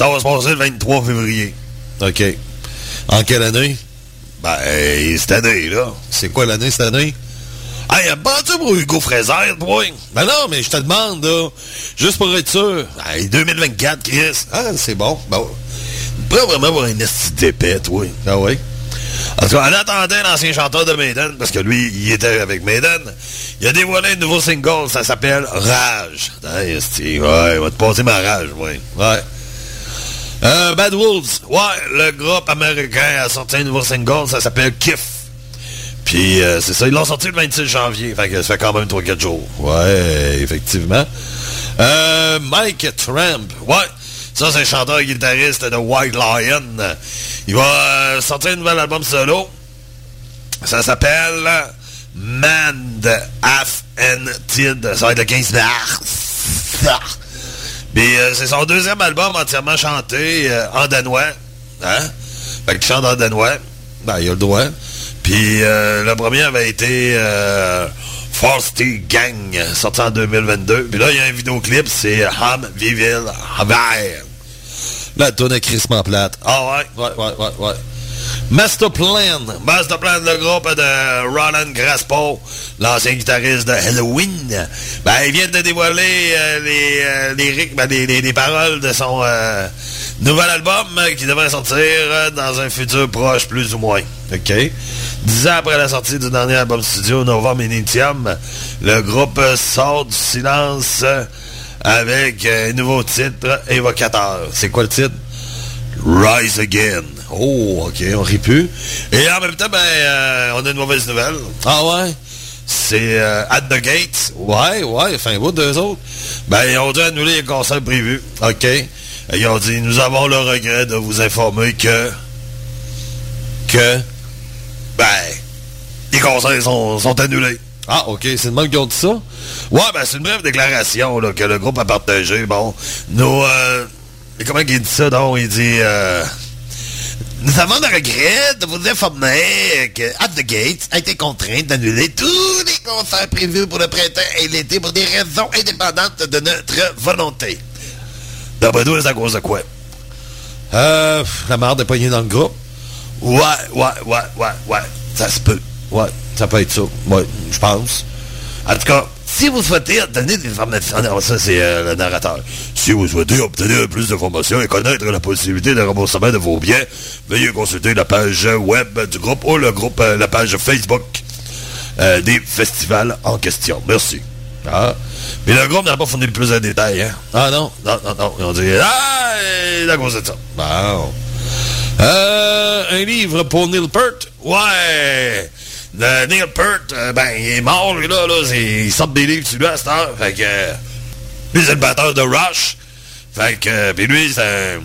Ça va se passer le 23 février. OK. En quelle année? Ben, cette année, là. C'est quoi l'année cette année? Hey, tu pour Hugo Fraser, toi? Ben non, mais je te demande, là. Juste pour être sûr. Hey, 2024, Chris. Ah, c'est bon. Bon. Pas vraiment avoir un esti d'épée, toi. Ah oui? En tout cas, en attendant l'ancien chanteur de Maiden, parce que lui, il était avec Maiden, il a dévoilé un nouveau single, ça s'appelle Rage. Hey, esti, ouais, il va te passer ma rage, ouais. Ouais. Euh, Bad Wolves, ouais, le groupe américain a sorti un nouveau single, ça s'appelle Kiff. Puis, euh, c'est ça, ils l'ont sorti le 26 janvier, fait ça fait quand même 3-4 jours. Ouais, effectivement. Euh, Mike Tramp. Ouais, ça, c'est le chanteur guitariste de White Lion. Il va euh, sortir un nouvel album solo. Ça s'appelle Man Half and Tid. Ça va être le 15 mars. Puis euh, c'est son deuxième album entièrement chanté euh, en danois. Hein? Fait qu'il chante en danois. Ben, il a le droit. Puis euh, le premier avait été Frosty Gang, sorti en 2022. Puis là, il y a un vidéoclip, c'est Ham Vivil Haver. La tonne est crissement plate. Ah ouais? Ouais, ouais, ouais, ouais. Master Plan. Master Plan, le groupe de Roland Graspo, l'ancien guitariste de Halloween. Ben, il vient de dévoiler euh, les, euh, rythmes, ben, les, les- les paroles de son euh, nouvel album qui devrait sortir dans un futur proche, plus ou moins. OK? Dix ans après la sortie du dernier album studio, Novum Initium, le groupe sort du silence avec un nouveau titre évocateur. C'est quoi le titre? Rise Again. Oh, OK, on rit plus. Et en même temps, ben, euh, on a une mauvaise nouvelle. Ah ouais? C'est euh, At the Gate. Ouais, ouais, fin bout deux autres. Ben, ils ont dû annuler les concerts prévus. OK. Et Ils ont dit, nous avons le regret de vous informer que... Que... Ben... Les concerts sont, sont annulés. Ah, OK, c'est le même qui ont dit ça? Ouais, ben c'est une brève déclaration là, que le groupe a partagée. Bon, nous... Euh, et comment il dit ça, donc? Il dit... Euh, nous avons le regret de vous informer que At the Gates a été contrainte d'annuler tous les concerts prévus pour le printemps et l'été pour des raisons indépendantes de notre volonté. D'après nous, c'est à cause de quoi? Euh, la marde est poignée dans le groupe. Ouais, ouais, ouais, ouais, ouais. Ça se peut. Ouais, ça peut être ça. Ouais, je pense. En tout cas, si vous souhaitez obtenir des informations... Euh. Si vous souhaitez obtenir plus d'informations et connaître la possibilité de remboursement de vos biens, veuillez consulter la page web du groupe ou le groupe, euh, la page Facebook euh, des festivals en question. Merci. Ah. Mais le groupe n'a pas fourni plus de détails, hein? Ah non? Non, non, non. Ils ont dit, ah, cause de ça. Un livre pour Neil Peart? Ouais! Neil Peart, euh, ben, il est mort, lui, là. là il sort des livres lui à cette heure. Fait que... euh, lui, c'est le batteur de Rush. Fait que... euh, Puis lui, c'est un...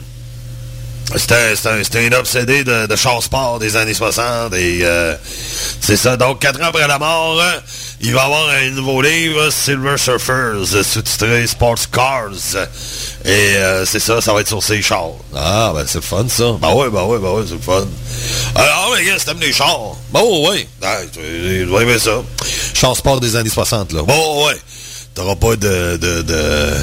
C'était un, obsédé de, de char des années 60 et c'est ça. Donc, quatre ans après la mort, il va avoir un nouveau livre, Silver Surfers, sous-titré Sports Cars. Et euh, c'est ça, ça va être sur ses chars. Ah, ben c'est le fun, ça. Ben ouais, ben ouais, ben ouais, c'est le fun. Alors, les gars, si t'aimes les chars, Bon, ouais. ouais, tu tu dois aimer ça. Chance sport des années 60, là. Bon, ouais. T'auras pas de, de, de,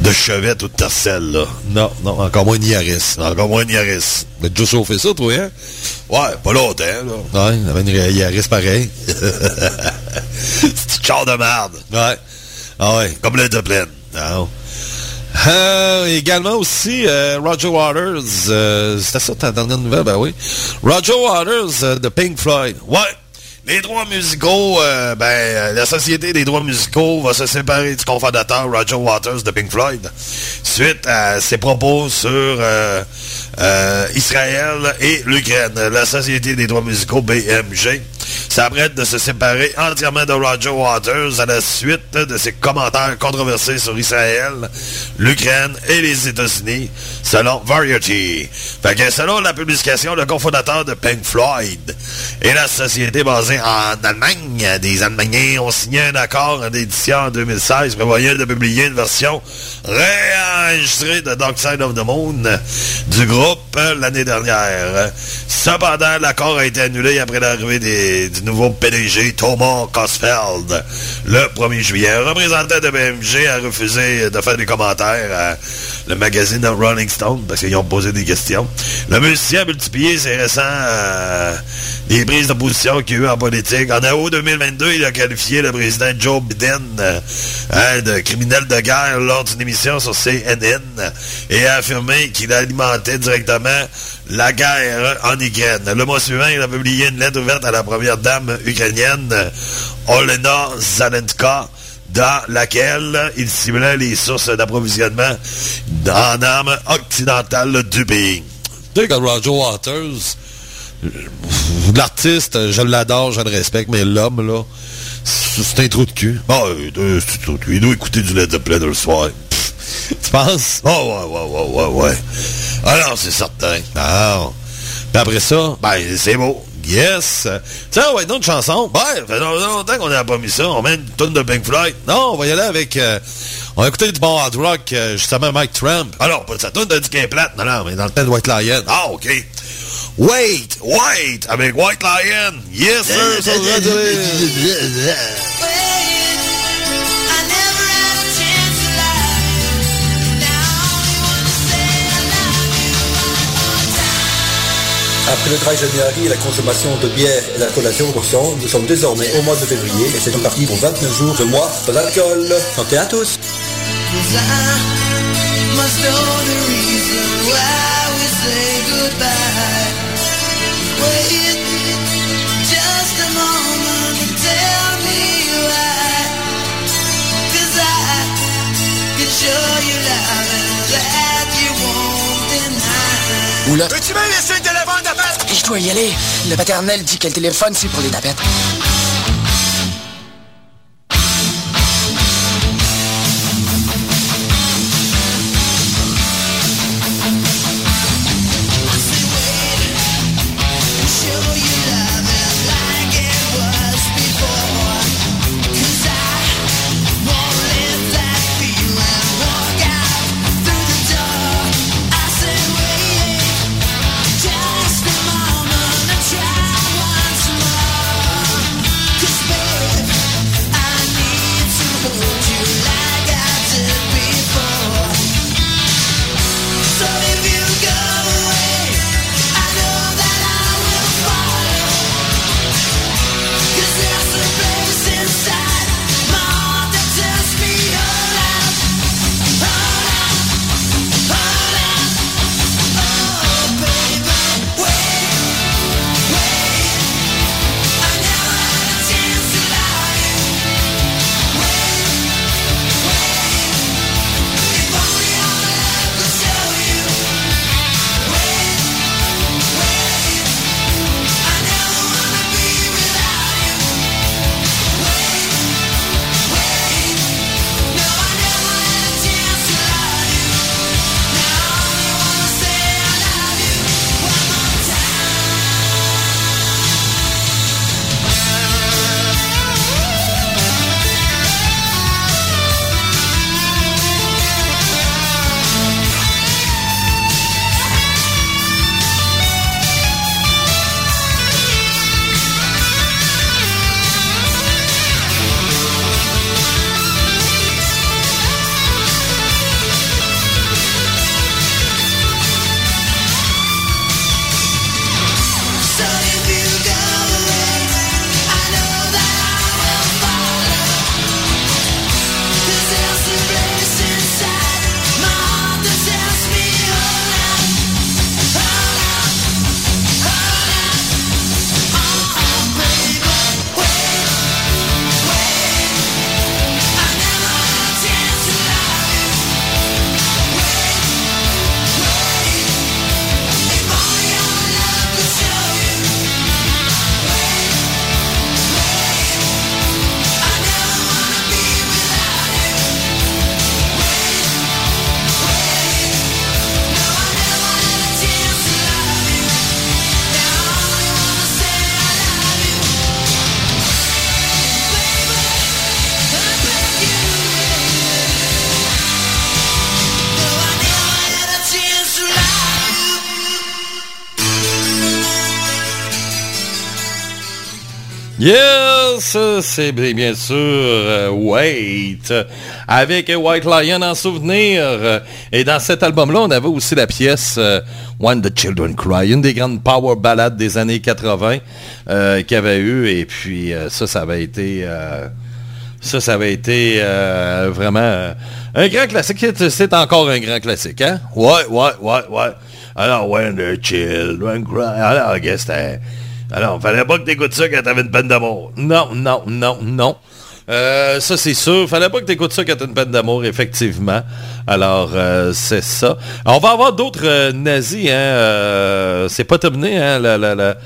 de chevette ou de tercelle, là. Non, non, encore moins Niaris. Encore moins de Yaris. T'as déjà chauffé ça, toi, hein? Ouais, pas longtemps, là. Ouais, il y avait une Yaris pareil. (laughs) C'est char de merde. Ouais. Ah ouais. Comme le. Non. Euh, également aussi, euh, Roger Waters, euh, c'était ça ta dernière nouvelle, ben oui. Roger Waters euh, de Pink Floyd. Ouais. Les droits musicaux, euh, ben, euh, la Société des droits musicaux va se séparer du cofondateur Roger Waters de Pink Floyd suite à ses propos sur euh, Israël et l'Ukraine. La Société des droits musicaux, BMG, s'apprête de se séparer entièrement de Roger Waters à la suite de ses commentaires controversés sur Israël, l'Ukraine et les États-Unis, selon Variety. Selon la publication, le cofondateur de Pink Floyd et la société basée en Allemagne, des Allemands ont signé un accord d'édition en 2016 prévoyant de publier une version réenregistrée de Dark Side of the Moon du groupe l'année dernière. Cependant, l'accord a été annulé après l'arrivée du nouveau PDG Thomas Kosfeld le 1er juillet. Un représentant de BMG a refusé de faire des commentaires le magazine Rolling Stone parce qu'ils ont posé des questions. Le musicien a multiplié ses récents euh, des prises de position qu'il y a eu en politique. En août 2022, il a qualifié le président Joe Biden euh, hein, de criminel de guerre lors d'une émission sur CNN et a affirmé qu'il alimentait directement la guerre en Ukraine. Le mois suivant, il a publié une lettre ouverte à la première dame ukrainienne, Olena Zelenska, dans laquelle il ciblait les sources d'approvisionnement en armes occidentales du pays. Tu sais, comme Roger Waters, euh, l'artiste, je l'adore, je le respecte, mais l'homme, là, c'est un trou de cul. Ah, il doit, c'est tout. Il doit écouter du Led Zeppelin le soir. (laughs) Tu penses? Oh, ouais, ouais, ouais, ouais, ouais. Ah non, c'est certain. Non. Puis après ça, Ben, c'est beau. Yes. Tiens, ouais, d'autres chansons. Ouais, ça fait longtemps qu'on n'a pas mis ça. On met une tonne de Pink Floyd. Non, on va y aller avec... euh, on a écouté du bon hard rock, euh, justement, Mike Trump. Alors, pas de sa tonne de du Game Plate. Non, non, mais dans le temps de White Lion. Ah, OK. Wait, wait, avec White Lion. Yes, sir. sur Après le dry January et la consommation de bière et d'alcool à 0%, nous sommes désormais au mois de février et c'est donc parti pour 29 jours de mois pas d'alcool. Santé à tous Cause I must know the reason why we say goodbye. Wait just a moment and tell me why. Cause I can show you love and that you won't deny. Oula. Peux-tu me laisser le téléphone d'appel? Je dois y aller. Le paternel dit que le téléphone, c'est pour les tapettes. Yes, c'est bien sûr euh, Wait, avec White Lion en souvenir. Et dans cet album-là, on avait aussi la pièce euh, When the Children Cry, une des grandes power ballades des années 80 euh, qu'il y avait eu. Et puis ça, ça avait été... ça, ça avait été vraiment un grand classique. C'est- encore un grand classique, hein? Ouais, ouais, ouais, ouais. Alors, When the Children Cry. Alors. Alors, fallait pas que t'écoutes ça quand t'avais une peine d'amour. Non, non, non, non. Euh, ça, c'est sûr. Fallait pas que t'écoutes ça quand t'as une peine d'amour, effectivement. Alors, euh, c'est ça. On va avoir d'autres euh, nazis, hein. euh, c'est pas terminé, hein, la- la- la-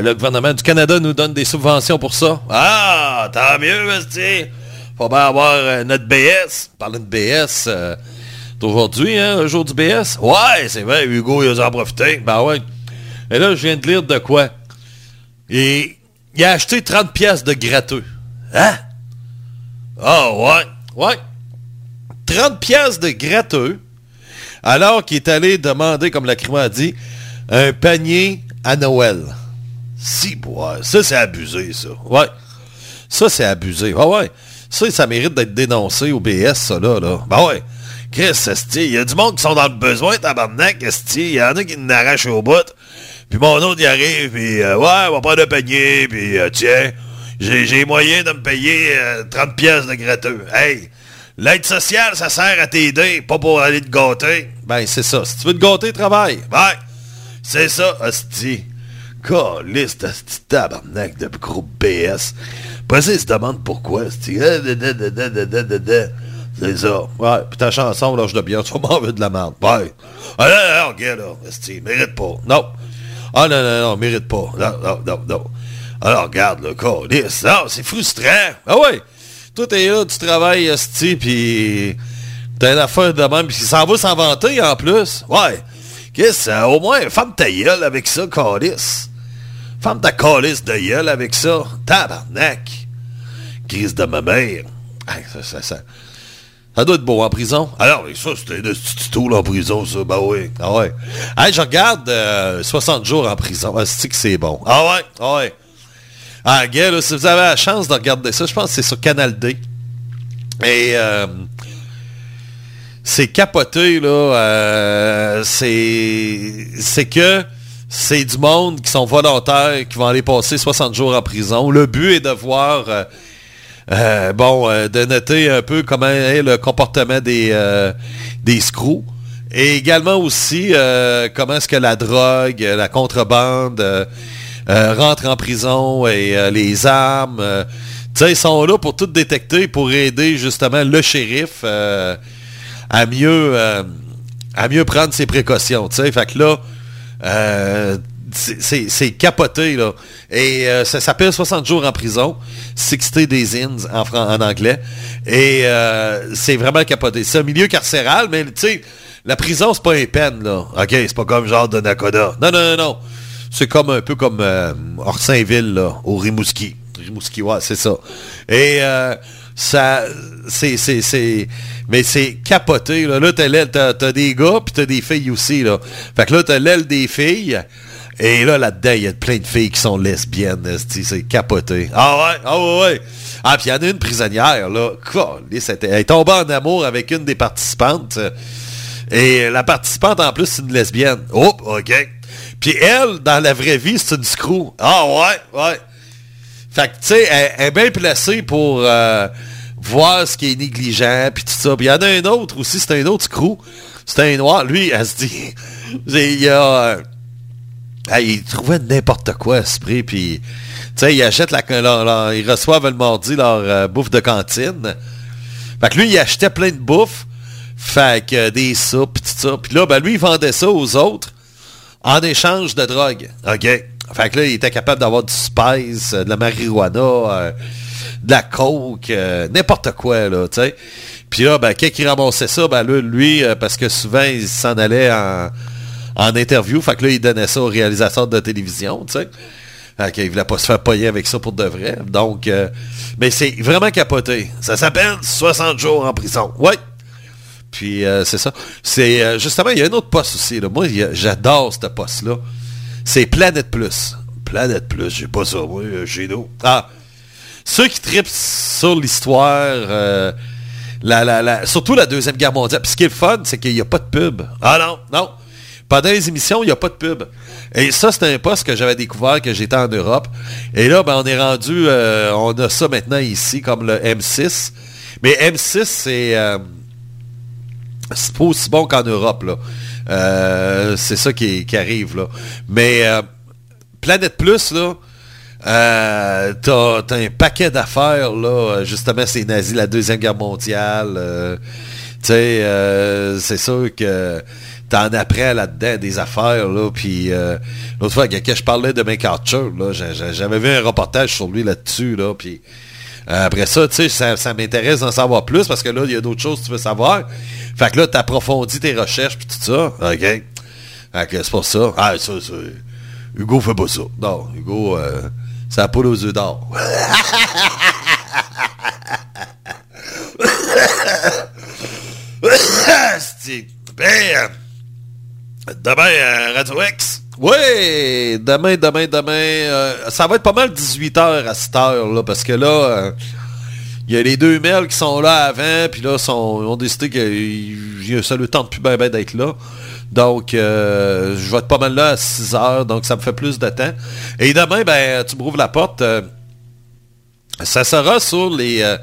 le gouvernement du Canada nous donne des subventions pour ça. Ah, tant mieux, Vesti. Faut bien avoir notre BS. Parlant de BS, aujourd'hui, hein, le jour du BS. Ouais, c'est vrai, Hugo, il a en profité. Ben ouais. Et là, je viens de lire de quoi? Et il a acheté 30 pièces de gratteux. Hein? Ah ouais, ouais. 30 pièces de gratteux, alors qu'il est allé demander, comme la crime a dit, un panier à Noël. Si, ouais, ça c'est abusé, ça. Ouais. Ça c'est abusé. Ouais, ouais. Ça, ça mérite d'être dénoncé au BS, ça, là. là. Ben ouais. Chris, il y a du monde qui sont dans le besoin, tabarnak. Il y en a qui n'arrachent au bout. Puis mon autre, il arrive, puis euh, ouais, on va prendre un panier, puis euh, tiens, j'ai moyen de me payer euh, 30 pièces de gratteux. Hey, l'aide sociale, ça sert à t'aider, pas pour aller te gâter. Ben, c'est ça. Si tu veux te gâter, travaille. Ben, c'est ça, hostie. Caliste, hostie, tabarnak de groupe BS. Après ça, se demandent pourquoi, hostie. Eh, c'est ça. Ouais, puis ta chanson, là, je de bien, tu vas m'en de la merde. Ouais. Allez, regarde, là, hostie, mérite pas. Non. Ah, non, non, non, mérite pas. Non, non, non, non. Alors, regarde, le calice. Non, c'est frustrant. Ah ouais. Toi, t'es là, tu travailles, hostie, puis t'as une affaire de même, puis ça va s'en vanter, en plus. Ouais. Qu'est-ce que au moins, femme ta gueule avec ça, calice. Femme ta calice de gueule avec ça. Tabarnak. Crise de ma mère. Hey, ça, ça, ça. Ça doit être beau en prison. Alors, mais ça, c'était un petit tour en prison, ça. Ben oui. Ah ouais. Hey, je regarde euh, 60 jours en prison. Ah, c'est que c'est bon? Ah ouais? Ah ouais. Ah, gars, là, si vous avez la chance de regarder ça, je pense que c'est sur Canal D. Et euh, c'est capoté, là. euh, c'est c'est que c'est du monde qui sont volontaires, qui vont aller passer 60 jours en prison. Le but est de voir... euh, bon, euh, de noter un peu comment est le comportement des, euh, des screws. Et également aussi comment est-ce que la drogue, la contrebande rentre en prison et les armes. tu sais, ils sont là pour tout détecter, pour aider justement le shérif à mieux à mieux prendre ses précautions. Tu sais, fait que là, c'est- capoté, là. Et euh, ça s'appelle 60 jours en prison. 60 Days In en, en anglais. Et euh, c'est vraiment capoté. C'est un milieu carcéral, mais tu sais, la prison, c'est pas une peine, là. OK, c'est pas comme genre de Nakoda. Non, non, non, non. C'est comme un peu comme euh, Orsainville, là, au Rimouski. Rimouski, ouais, c'est ça. Et euh, ça, c'est, mais c'est capoté, là. Là, t'as l'aile, t'as des gars, puis t'as des filles aussi, là. Fait que là, t'as l'aile des filles, et là, là-dedans, il y a plein de filles qui sont lesbiennes, c'est capoté. Ah ouais, ah ouais, ouais. Ah, puis il y en a une prisonnière, là. Elle est tombée en amour avec une des participantes. Et la participante, en plus, c'est une lesbienne. Oh, OK. Puis elle, dans la vraie vie, c'est une screw. Ah ouais, ouais. Fait que, tu sais, elle, elle est bien placée pour euh, voir ce qui est négligent, puis tout ça. Puis il y en a un autre aussi, c'est un autre screw. C'est un noir. Lui, elle se dit... (laughs) Il y a... euh, ah, il trouvait n'importe quoi à ce prix, puis... Tu sais, ils la... ils reçoivent le mardi leur euh, bouffe de cantine. Fait que lui, il achetait plein de bouffe. Fait que euh, des soupes, ça. Puis là, ben lui, il vendait ça aux autres en échange de drogue. OK? Fait que là, il était capable d'avoir du spice, euh, de la marijuana, de la coke, n'importe quoi, là, tu sais. Puis là, ben, quand il ramassait ça, ben lui, parce que souvent, il s'en allait en, en interview, fait que là, il donnait ça au réalisateur de télévision, tu sais. Fait qu'il voulait pas se faire payer avec ça pour de vrai. Donc, euh, mais c'est vraiment capoté. Ça s'appelle 60 jours en prison. Ouais. Puis euh, c'est ça. C'est euh, justement, il y a un autre poste aussi. Moi, j'adore ce poste-là. C'est Planète Plus. Planète Plus, j'ai pas ça, moi, euh, chez nous. Ah. Ceux qui tripent sur l'histoire, la, la, surtout la Deuxième Guerre mondiale. Puis ce qui est le fun, c'est qu'il n'y a pas de pub. Ah non, non. Pendant les émissions, il n'y a pas de pub. Et ça, c'est un poste que j'avais découvert que j'étais en Europe. Et là, ben, on est rendu, euh, on a ça maintenant ici, comme le M6. Mais M6, c'est... euh, c'est pas aussi bon qu'en Europe. Euh, c'est ça qui, arrive, là. Mais Planète Plus, là, t'as, t'as un paquet d'affaires, là. Justement, c'est nazi, la Deuxième Guerre mondiale. tu sais, c'est sûr que t'en apprends là-dedans des affaires, là. Euh, l'autre fois, que je parlais de j'a- j'a- j'avais vu un reportage sur lui là-dessus, euh, après ça, tu sais, ça, ça m'intéresse d'en savoir plus parce que là, il y a d'autres choses que tu veux savoir. Fait que là, t'approfondis tes recherches puis tout ça. OK? Fait que c'est pour ça. Ah, ça, c'est Hugo fait pas ça. Non, Hugo, euh, ça a pas aux œufs d'or. (laughs) Euh, demain, euh, Radio X. Oui, demain, demain, demain. euh, ça va être pas mal 18h à cette heure, là, parce que là, euh, il y a les deux mails qui sont là avant, puis là, sont, ont décidé que ça le tente plus bien ben d'être là. Donc, je vais être pas mal là à 6 heures, donc ça me fait plus de temps. Et demain, ben, tu me rouvres la porte. ça sera sur les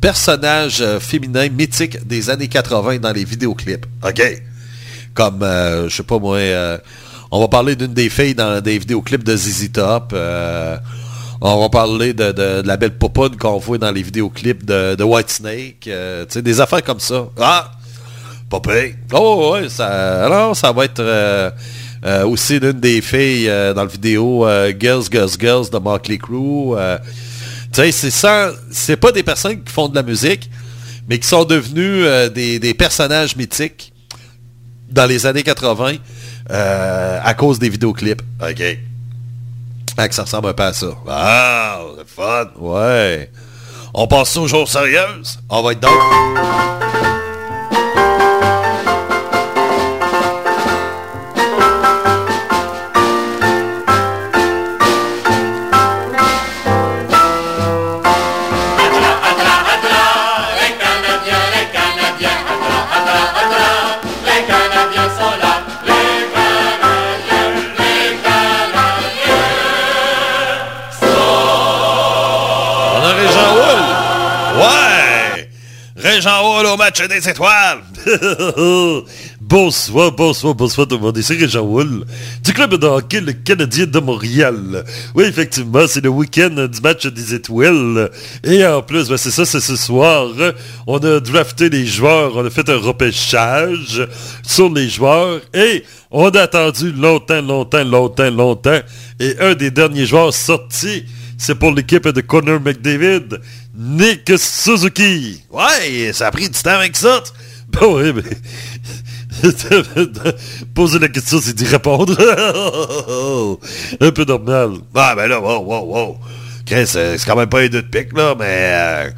personnages féminins mythiques des années 80 dans les vidéoclips. OK? Comme, euh, je sais pas moi, euh, on va parler d'une des filles dans des vidéoclips de ZZ Top. euh, on va parler de, de- la belle popoune qu'on voit dans les vidéoclips de, de Whitesnake. euh, tu sais, des affaires comme ça. Ah! Pas. Oh ouais, ça, alors, ça va être euh, euh, aussi l'une des filles euh, dans le vidéo euh, Girls, Girls, Girls de Motley Crue. euh, tu sais, c'est pas des personnes qui font de la musique, mais qui sont devenus euh, des, des personnages mythiques dans les années 80 euh, à cause des vidéoclips. OK. Ah, que ça ressemble un peu à ça. Ah, c'est fun. Ouais. On passe ça aux jours sérieuses. On va être donc. Au match des étoiles. (laughs) bonsoir, bonsoir, bonsoir tout le monde. Ici Régent Wool, du club de hockey, le Canadien de Montréal. Oui, effectivement, c'est le week-end du match des étoiles. Et en plus, ben, c'est ça, c'est ce soir. On a drafté les joueurs, on a fait un repêchage sur les joueurs. Et on a attendu longtemps, longtemps, longtemps, longtemps. Et un des derniers joueurs sortis, c'est pour l'équipe de Connor McDavid, Nick Suzuki. Ouais, ça a pris du temps avec ça. (laughs) Ben oui, mais... (laughs) Poser la question, c'est d'y répondre. (laughs) Un peu normal. Ah, ben là, wow, wow, wow. Euh, c'est quand même pas deux de pique, là, mais euh,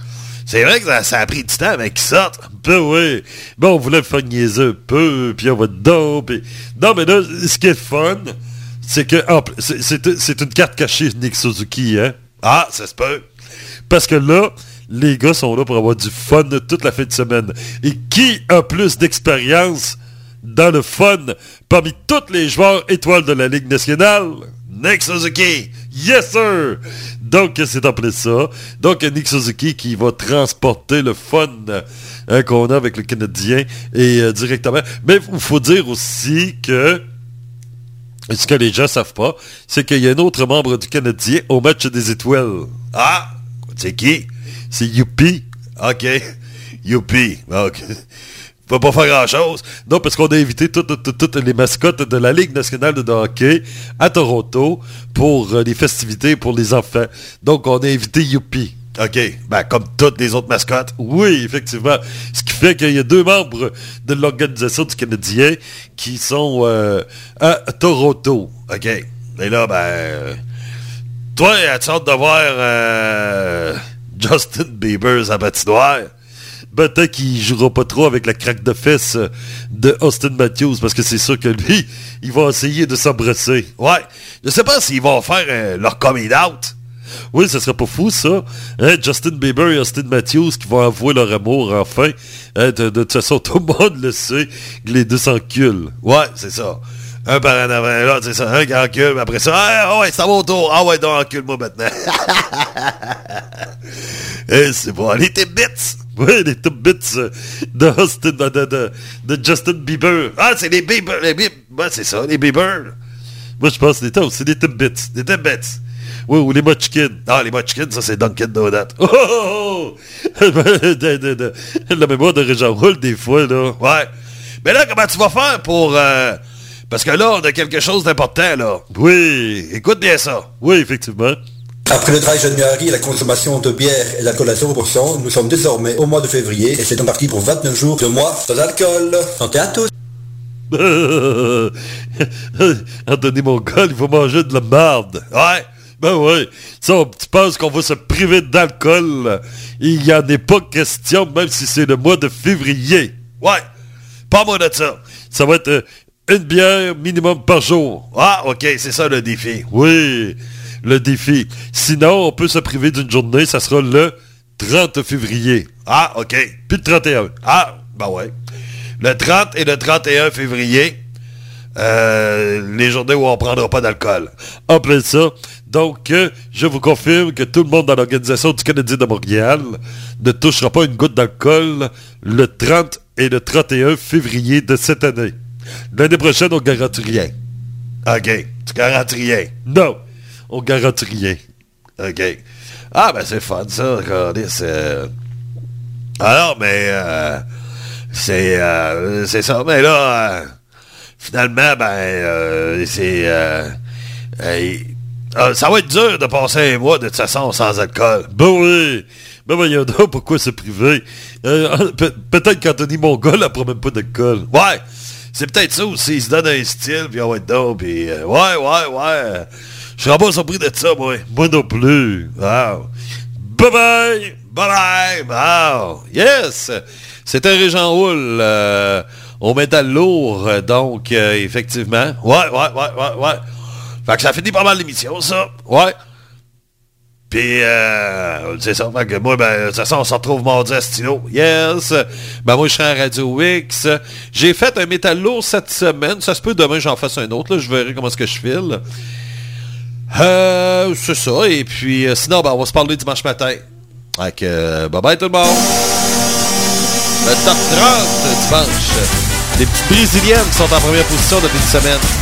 c'est vrai que ça, ça a pris du temps avec sortent. Ben oui. Bon, on voulait faire un peu, puis on va dedans, puis... Non, mais là, ce qui est fun, c'est que... c'est- une carte cachée, Nick Suzuki, hein? Ah, ça se peut. Parce que là, les gars sont là pour avoir du fun toute la fin de semaine. Et qui a plus d'expérience dans le fun parmi tous les joueurs étoiles de la Ligue nationale? Nick Suzuki. Yes, sir! Donc, c'est plus ça. Donc, Nick Suzuki qui va transporter le fun hein, qu'on a avec le Canadien et euh, directement. Mais il faut dire aussi que ce que les gens savent pas, c'est qu'il y a un autre membre du Canadien au match des étoiles. Ah, c'est qui? C'est Youpi. OK. Youpi. OK. Peut pas faire grand-chose. Non, parce qu'on a invité toutes, toutes- toutes les mascottes de la Ligue nationale de hockey à Toronto pour euh, les festivités pour les enfants. Donc, on a invité Youpi. OK. Ben, comme toutes les autres mascottes. Oui, effectivement. Ce qui fait qu'il y a deux membres de l'organisation du Canadien qui sont euh, à Toronto. OK. Et là, ben... Toi, as-tu hâte de voir euh, Justin Bieber sa patinoire? Tant qu'il jouera pas trop avec la craque de fesses de Austin Matthews, parce que c'est sûr que lui, il va essayer de s'embrasser. Ouais. Je sais pas s'ils vont faire euh, leur coming out. Oui, ce serait pas fou, ça. Hein, Justin Bieber et Austin Matthews qui vont avouer leur amour, enfin. Hein, de, toute façon, tout le monde le sait, que les deux s'enculent. Ouais, c'est ça. Un par en avant, là, c'est ça. Un qui encule, mais après ça, ah ouais, c'est à mon tour. Ah ouais, donc encule-moi maintenant. (laughs) C'est bon, les Timbits. Oui, les top bits euh, de, Austin, de, de, de- Justin Bieber. Ah, c'est les Bieber. Les Bieber. Ouais, c'est ça, les Bieber. Moi, je pense que c'est des c'est des top bits. Oui, ou les Munchkins. Ah, les Munchkins, ça, c'est Dunkin' Donut. Oh, oh, oh! de, de, de- la mémoire de Régent Roule, des fois, là. Ouais. Mais là, comment tu vas faire pour... euh, Parce que là, on a quelque chose d'important, là. Oui. Écoute bien ça. Oui, effectivement. Après le dry January et la consommation de bière et d'alcool à 0%, nous sommes désormais au mois de février et c'est donc parti pour 29 jours de mois sans alcool. Santé à tous (laughs) Anthony Mongol, il faut manger de la marde. Ouais. Ben. Ça, on- tu penses qu'on va se priver d'alcool? Il y en est pas question, même si c'est le mois de février. Ouais. Pas moi de ça. Ça va être euh, une bière minimum par jour. Ah, ok, c'est ça le défi. Oui, le défi. Sinon, on peut se priver d'une journée, ça sera le 30 février. Ah, ok. Puis le 31. Ah, ben ouais. Le 30 et le 31 février, euh, les journées où on prendra pas d'alcool. En plein ça. Donc, euh, je vous confirme que tout le monde dans l'organisation du Canadien de Montréal ne touchera pas une goutte d'alcool le 30 et le 31 février de cette année. L'année prochaine, on garantit rien. OK. Tu garantis rien? Non, on garantit rien. OK. Ah, ben c'est fun, ça. Regardez, c'est... Alors, mais... euh, c'est... euh, c'est ça. Mais là, euh, finalement, ben, euh, c'est... euh, ça va être dur de passer un mois de toute façon sans alcool. Ben oui. Ben voyons donc, pourquoi se priver? Euh, (laughs) pe- Peut-être qu'Anthony Mongol n'apprend même pas d'alcool. Ouais. C'est peut-être ça aussi. Il se donne un style, puis on va être donc, puis... euh, ouais, ouais, ouais. Je serais pas surpris de ça, moi. Moi non plus. Wow. Bye bye! Bye bye! Wow! Yes! C'était Régent Houle euh, au métal lourd, donc effectivement. Ouais, ouais, ouais, ouais, ouais. Fait que ça finit pas mal l'émission, ça. Ouais. Puis, euh, c'est ça. Fait que moi, ben, de toute façon, on se retrouve mardi à Stylo. Yes. Ben, moi, je serai à Radio X. J'ai fait un métal lourd cette semaine. Ça se peut, demain, j'en fasse un autre. Là. Je verrai comment est-ce que je file. Euh, c'est ça. Et puis, euh, sinon, ben, on va se parler dimanche matin. Fait que, euh, bye bye tout le monde. Le top 30 dimanche. Les petites brésiliennes sont en première position depuis une semaine.